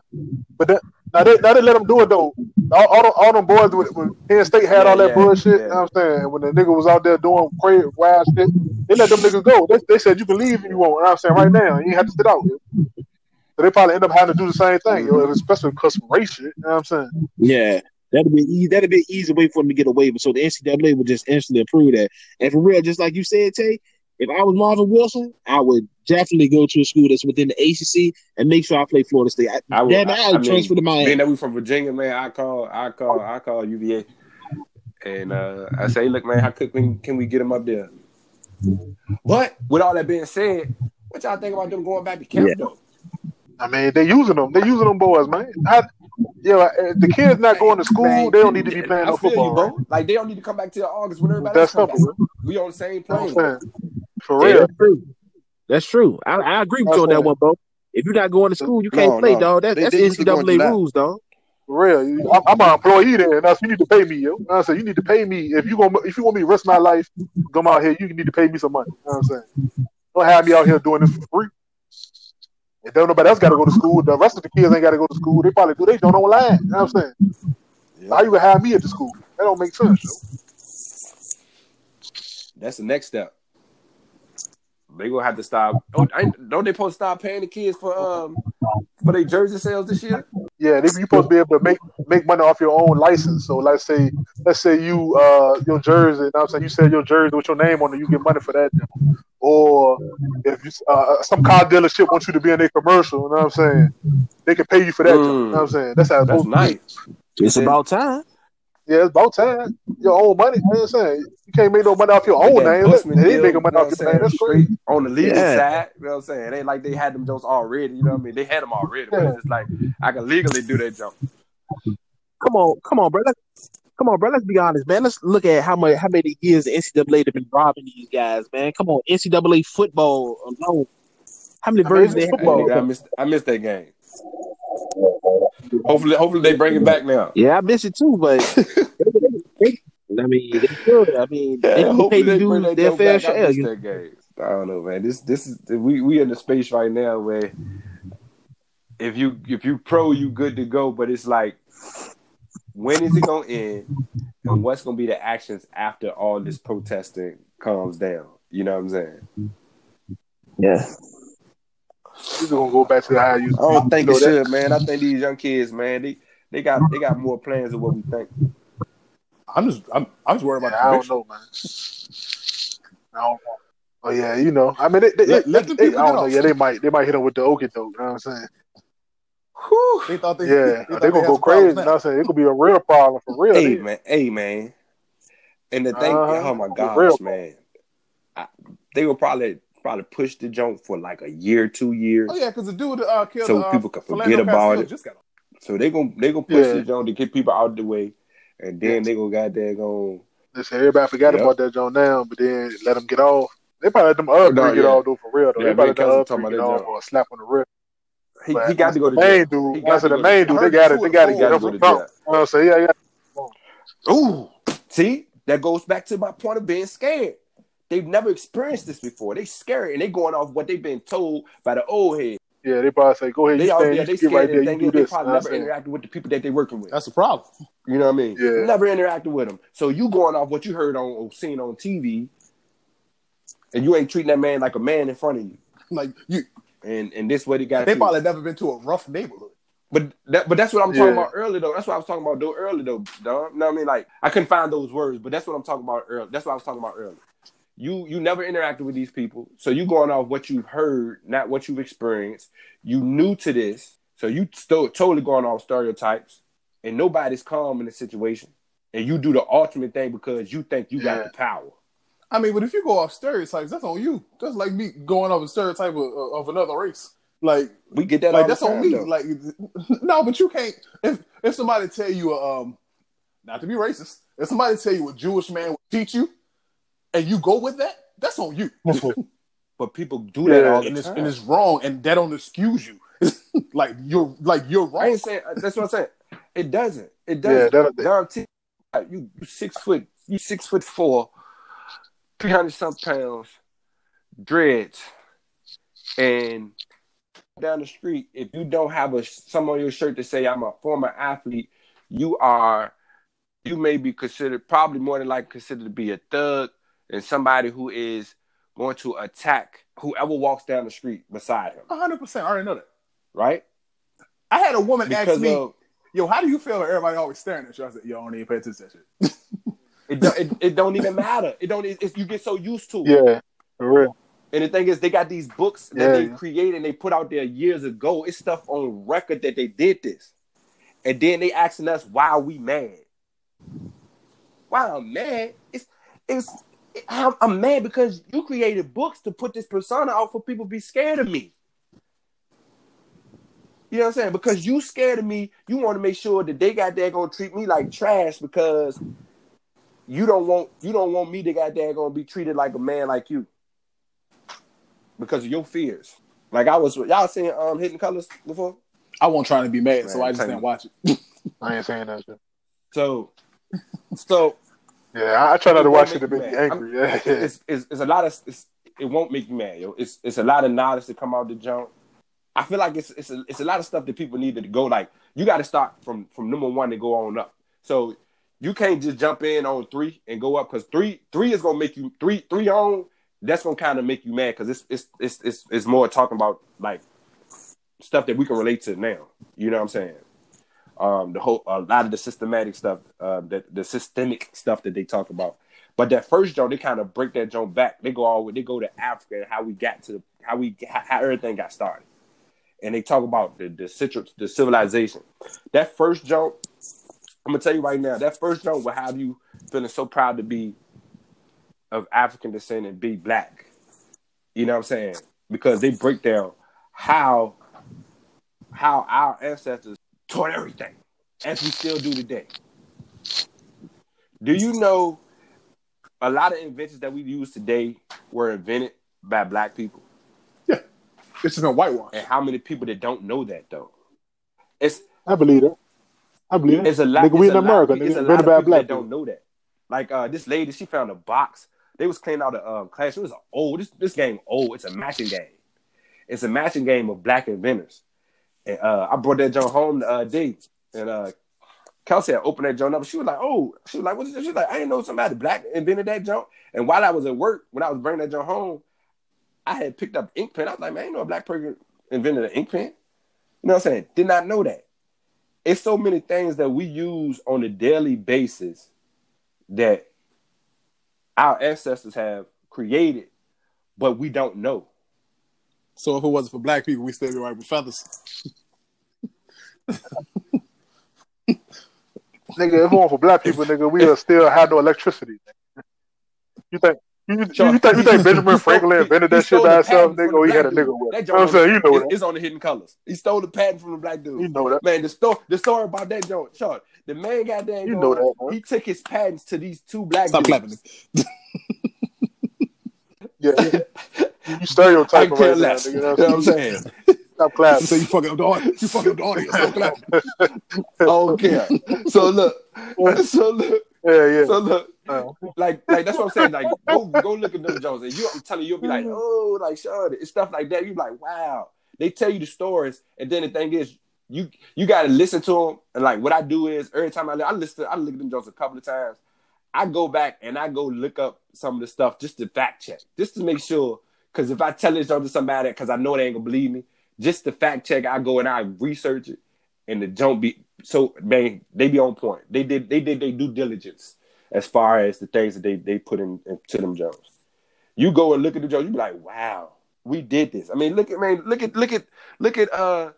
but that, now they now they let him do it though. All, all, them, all them boys with, with Penn State had Yeah, all that yeah, bullshit. yeah. You know what I'm saying? When the nigga was out there doing crazy wild shit, they let them niggas go. They, they said you can leave if you want. You know what I'm saying right now, you ain't have to sit out. Yo. So they probably end up having to do the same thing, yo, especially because of race shit. You know what I'm saying? Yeah, that'd be easy. That'd be an easy way for him to get a waiver. So the NCAA would just instantly approve that. And for real, just like you said, Tay, if I was Marvin Wilson, I would definitely go to a school that's within the ACC and make sure I play Florida State. I, I would- damn, I, I- I would mean, transfer to Miami. Being that we from Virginia, man, I call, I call, I call UVA, and uh, I say, look, man, how quick can, can we get him up there? But with all that being said, what y'all think about them going back to camp Yeah. though? I mean, they're using them. They're using them boys, man. How, yo, if the kids not going to school, Man, they don't need to be playing no football. You, bro. Like they don't need to come back till August when everybody That's else come simple. back. We on the same You know plane. What I'm? For Yeah, real. that's true. That's true. I, I agree with That's you on that one, bro. If you're not going to school, you can't No, play, no. dog. That, They- that's they used to go in NCAA rules, dog. For real, I'm, I'm an employee there, and that's you need to pay me, yo. You know I'm saying you need to pay me if you gonna if you want me to rest my life, come out here. You need to pay me some money. You know what I'm saying? Don't have me out here doing this for free. If don't nobody else got to go to school, the rest of the kids ain't got to go to school. They probably do. They don't online. You know what I'm saying? Yeah. How you gonna have me at the school? That don't make sense. Yo. That's the next step. They gonna have to stop. Don't, ain't- don't they supposed to stop paying the kids for um for their jersey sales this year? Yeah, they, you supposed to be able to make make money off your own license. So let's say let's say you uh your jersey, you know I'm saying you sell your jersey with your name on it, you get money for that. Or if you, uh, some car dealership wants you to be in their commercial, you know what I'm saying? They can pay you for that. Mm. You know what I'm saying? That's how it's That's supposed be. nice. It's about time. Yeah, it's about time. Your own money. You know what I'm saying? You can't make no money off your own name. Bushman They deal, ain't making money you know off your name. That's crazy. On the legal Yeah. side. You know what I'm saying? It ain't like they had them jokes already. You know what I mean? They had them already, but it's just like I can legally do that jump. Come on, come on, bro. Let's, come on, bro. Let's be honest, man. Let's look at how much, how many years the NCAA have been robbing these guys, man. Come on, NCAA football alone. How many I mean, versions they have? Football. I missed I missed that game. Hopefully, hopefully they bring it back now. Yeah, I miss it too, but I mean, they should. I mean, Yeah, pay hopefully the they bring their fair. Share. You know? I don't know, man. This this is we we in the space right now where if you if you pro, you good to go. But it's like, when is it gonna end, and what's gonna be the actions after all this protesting calms down? You know what I'm saying? Yeah. You're gonna go back to how you. I don't think it that- should, man. I think these young kids, man, they they got they got more plans than what we think. I'm just I'm I'm just worried about Yeah, I the don't know, man. I don't know. Oh yeah, you know. I mean, they, they, Let- they- let the they- people I don't know. off. Yeah, they might they might hit them with the okie doke. You know what I'm saying? Whew. They thought they Yeah, they, they, thought gonna had go crazy. You know what I'm saying? It could be a real problem for real. Hey They- man, hey man, and the thing, Uh-huh. oh my For real. man, I, they will probably probably push the jump for like a year, two years, Oh yeah, because the dude uh, killed so uh, people can Philando forget about Castile it. Just got off. So they gonna they gonna push Yeah. the jump to get people out the way, and then Yeah. they gonna goddamn go. They say everybody forgot Yep. about that John now, but then let them get off. They probably let them other No, three get off all though for real though. Yeah, they probably Ray let the Kelly talking about get that all joke. a slap on the wrist. He, he got to go to the jail. main He dude. got I to the main dude. They got it. They of got to the get four him go some to trouble. jail. You know, so yeah, yeah. Ooh, see, that goes back to my point of being scared. They've never experienced this before. They scared and they going off what they've been told by the old head. Yeah, they probably say, "Go ahead, They you out stand, there, you they get scared. right there, you do they this." probably You know what I'm never interacted with the people that they're working with. That's the problem. You know what I mean? Yeah. Never interacted with them. So you going off what you heard on or seen on TV, and you ain't treating that man like a man in front of you. Like you, And and this what they got. they to. probably never been to a rough neighborhood. But that, but that's what I'm talking Yeah. about earlier though. That's what I was talking about though earlier though. Dom. You know what I mean? Like I couldn't find those words, but that's what I'm talking about earlier. That's what I was talking about earlier. You you never interacted with these people, so you going off what you've heard, not what you've experienced. You new to this, so you still totally going off stereotypes, and nobody's calm in the situation, and you do the ultimate thing because you think you got Yeah. the power. I mean, but if you go off stereotypes, that's on you. That's like me going off a stereotype of, of another race. Like, We get that like that's the on me. though. Like, no, but you can't. If if somebody tell you, um, not to be racist, if somebody tell you a Jewish man will teach you, and you go with that, that's on you. but people do that Yeah. all the and it's time. and it's wrong, and that don't excuse you. like you're like you're I ain't saying uh, that's what I'm saying. It doesn't. It doesn't. that- Dom T, you you six foot, you six foot four, three hundred some pounds, dreads, and down the street. If you don't have a some on your shirt to say I'm a former athlete, you are, you may be considered probably more than likely considered to be a thug and somebody who is going to attack whoever walks down the street beside him. hundred percent. I already know that. Right? I had a woman ask me, of "Yo, how do you feel?" when Everybody always staring at you. I said, "Yo, I don't even pay attention to that shit." It, do, it, it don't even matter. It don't. It's, you get so used to it. Yeah, for real. And the thing is, they got these books that Yeah, they yeah. created and they put out there years ago. It's stuff on record that they did this, and then they asking us why we mad. Why I'm mad? It's it's I'm, I'm mad because you created books to put this persona out for people to be scared of me. You know what I'm saying? Because you scared of me, you want to make sure that they got there gonna treat me like trash because you don't want you don't want me to got there gonna be treated like a man like you because of your fears. Like I was, y'all seen um Hidden Colors before? I wasn't trying to be mad, so I just didn't watch it. I ain't saying that shit. So, so Yeah, I, try not to watch it to make make you me mad. angry. Yeah, it's, it's it's a lot of it's, it won't make you mad, yo. It's it's a lot of knowledge to come out the jump. I feel like it's it's a, it's a lot of stuff that people need to go like. You got to start from from number one to go on up. So you can't just jump in on three and go up because three three is gonna make you three three on. That's gonna kind of make you mad because it's, it's it's it's it's more talking about like stuff that we can relate to now. You know what I'm saying? Um, the whole a lot of the systematic stuff, uh, that the systemic stuff that they talk about. But that first joint, they kind of break that joint back. They go all they go to Africa and how we got to how we how, everything got started, and they talk about the the, the civilization. That first joint, I'm gonna tell you right now, that first joint will have you feeling so proud to be of African descent and be black. You know what I'm saying? Because they break down how how our ancestors taught everything, as we still do today. Do you know a lot of inventions that we use today were invented by black people? Yeah, It's just been whitewashed. And how many people that don't know that though? It's I believe it. I believe it. it's a lot. Nigga, we in a lot- America. It's a lot of people black that don't know that. Like uh, this lady, she found a box. They was cleaning out a um, class. It was old. This this game old. It's a matching game. It's a matching game of black inventors. And uh, I brought that joint home the uh, day, and uh, Kelsey had opened that joint up. She was like, "Oh," she was like, "What is this?" She was like, "I didn't know somebody black invented that joint." And while I was at work, when I was bringing that joint home, I had picked up ink pen. I was like, "Man, I know a black person invented an ink pen." You know what I'm saying? Did not know that. It's so many things that we use on a daily basis that our ancestors have created, but we don't know. So if it wasn't for black people, we still be right with feathers. Nigga, if it weren't for black people, nigga, we would still have no electricity. You think you, you, you think you think Benjamin Franklin invented that shit by himself, nigga? Or he had a nigga dude. with That. You know what I'm saying? You know It- that. It's on the hidden colors. He stole the patent from the black dude. You know that. Man, the story the story about that joint, short. The man got there. You know that, man. He took his patents to these two black Stop dudes. clapping. Yeah, you I care right now, less. nigga. You know what I'm saying? Stop clapping. say you fucking up the audience. You fucking up the audience. Don't clap. I don't care. So look, so look, Yeah, yeah. so look. Uh, Like, like that's what I'm saying. Like, go, go look at them Jones, and you, I'm telling you, you'll be like, oh, like, sure, it's stuff like that. You're like, wow. They tell you the stories, and then the thing is, you you got to listen to them. And like, what I do is every time I I listen, I look at them Jones a couple of times. I go back and I go look up some of the stuff just to fact check, just to make sure. Because if I tell this joke to somebody, because I know they ain't gonna believe me, just to fact check, I go and I research it, and the don't be so man, they be on point. They did they did their due diligence as far as the things that they they put in into them jokes. You go and look at the Jones, you be like, wow, we did this. I mean, look at man, look at look at look at uh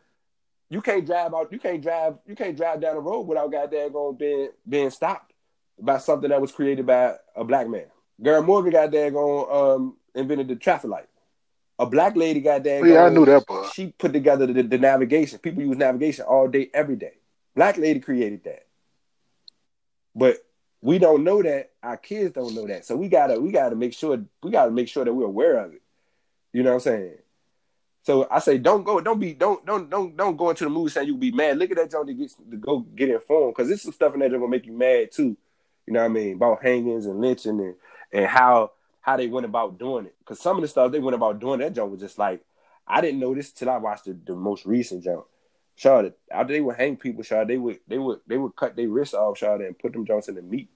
you can't drive out, you can't drive, you can't drive down the road without goddamn going being being stopped by something that was created by a black man. Garrett Morgan goddamn going um invented the traffic light. A black lady goddamn yeah, I knew that part. she put together the, the navigation. People use navigation all day, every day. Black lady created that. But we don't know that. Our kids don't know that. So we gotta we gotta make sure we gotta make sure that we're aware of it. You know what I'm saying? So I say don't go, don't be, don't don't don't don't go into the movie saying you will be mad. Look at that joint to get to go get informed because there's some stuff in there that gonna make you mad too. You know what I mean? About hangings and lynching and and how how they went about doing it. Because some of the stuff they went about doing that joint was just like I didn't know this till I watched the, the most recent joint. Charlotte, after they would hang people, Charlotte, they would they would they would cut their wrists off, Charlotte, and put them joints in the meat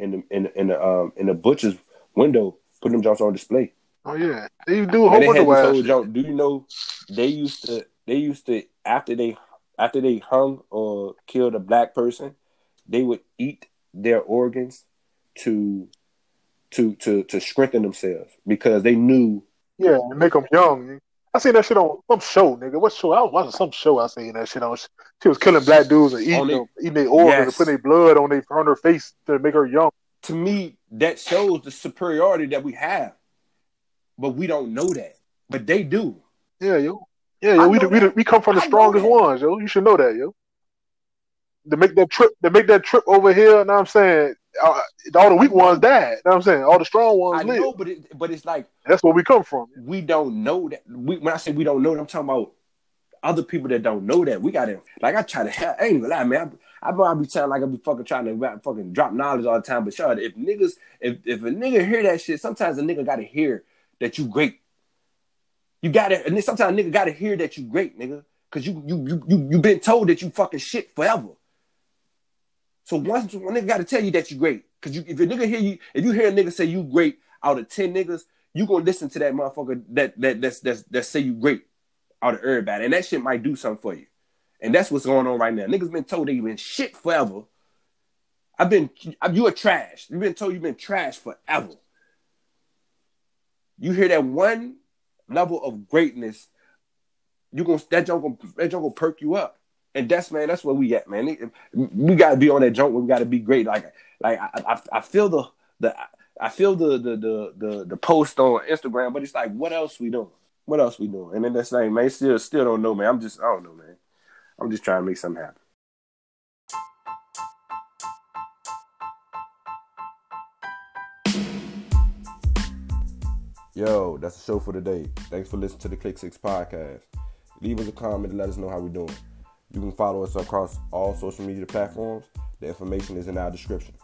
in the in the, in the um in the butcher's window, put them joints on display. Oh yeah, they do a whole bunch of whole. Do you know they used to they used to after they after they hung or killed a black person, they would eat their organs to to to to strengthen themselves because they knew Yeah, and make them young. I seen that shit on some show, nigga. What show? I was watching some show. I seen that shit on. She was killing black dudes and eating they- them, eating their organs and putting their blood on their on her face to make her young. to me that shows the superiority that we have, but we don't know that, but they do. Yeah, yo. Yeah, yo. We know we, that. we come from the I strongest ones, yo. You should know that, yo. To make that trip, to make that trip over here, know what I'm saying? Uh, all the weak ones died. You Know what I'm saying? All the strong I ones live. know, but it, but it's like That's where we come from. we don't know that. We, when I say we don't know, that, I'm talking about other people that don't know that. We got to like I try to help. I ain't even lie, man. I, I know I be sounding like I be fucking trying to rap, fucking drop knowledge all the time. But sure, if niggas, if if a nigga hear that shit, sometimes a nigga got to hear that you great. You gotta, and then sometimes a nigga gotta hear that you great, nigga, because you you you you you been told that you fucking shit forever. So once one nigga gotta tell you that you're great, because you if a nigga hear you, if you hear a nigga say you great out of ten niggas, you gonna listen to that motherfucker that that that's that's that say you great out of everybody, and that shit might do something for you. And that's what's going on right now. Niggas been told they been shit forever. I've been you a trash. You've been told you've been trash forever. You hear that one level of greatness, you gonna that junk gonna that junk gonna perk you up. And that's man, that's where we at, man. We gotta be on that junk. We gotta be great. Like, like I, I, I feel the the I feel the the the the the post on Instagram, but it's like, what else we doing? What else we doing? And then that's like, man, still still don't know, man. I'm just I don't know, man. I'm just trying to make something happen. Yo, that's the show for today. Thanks for listening to the Click Six podcast. Leave us a comment and let us know how we're doing. You can follow us across all social media platforms. The information is in our description.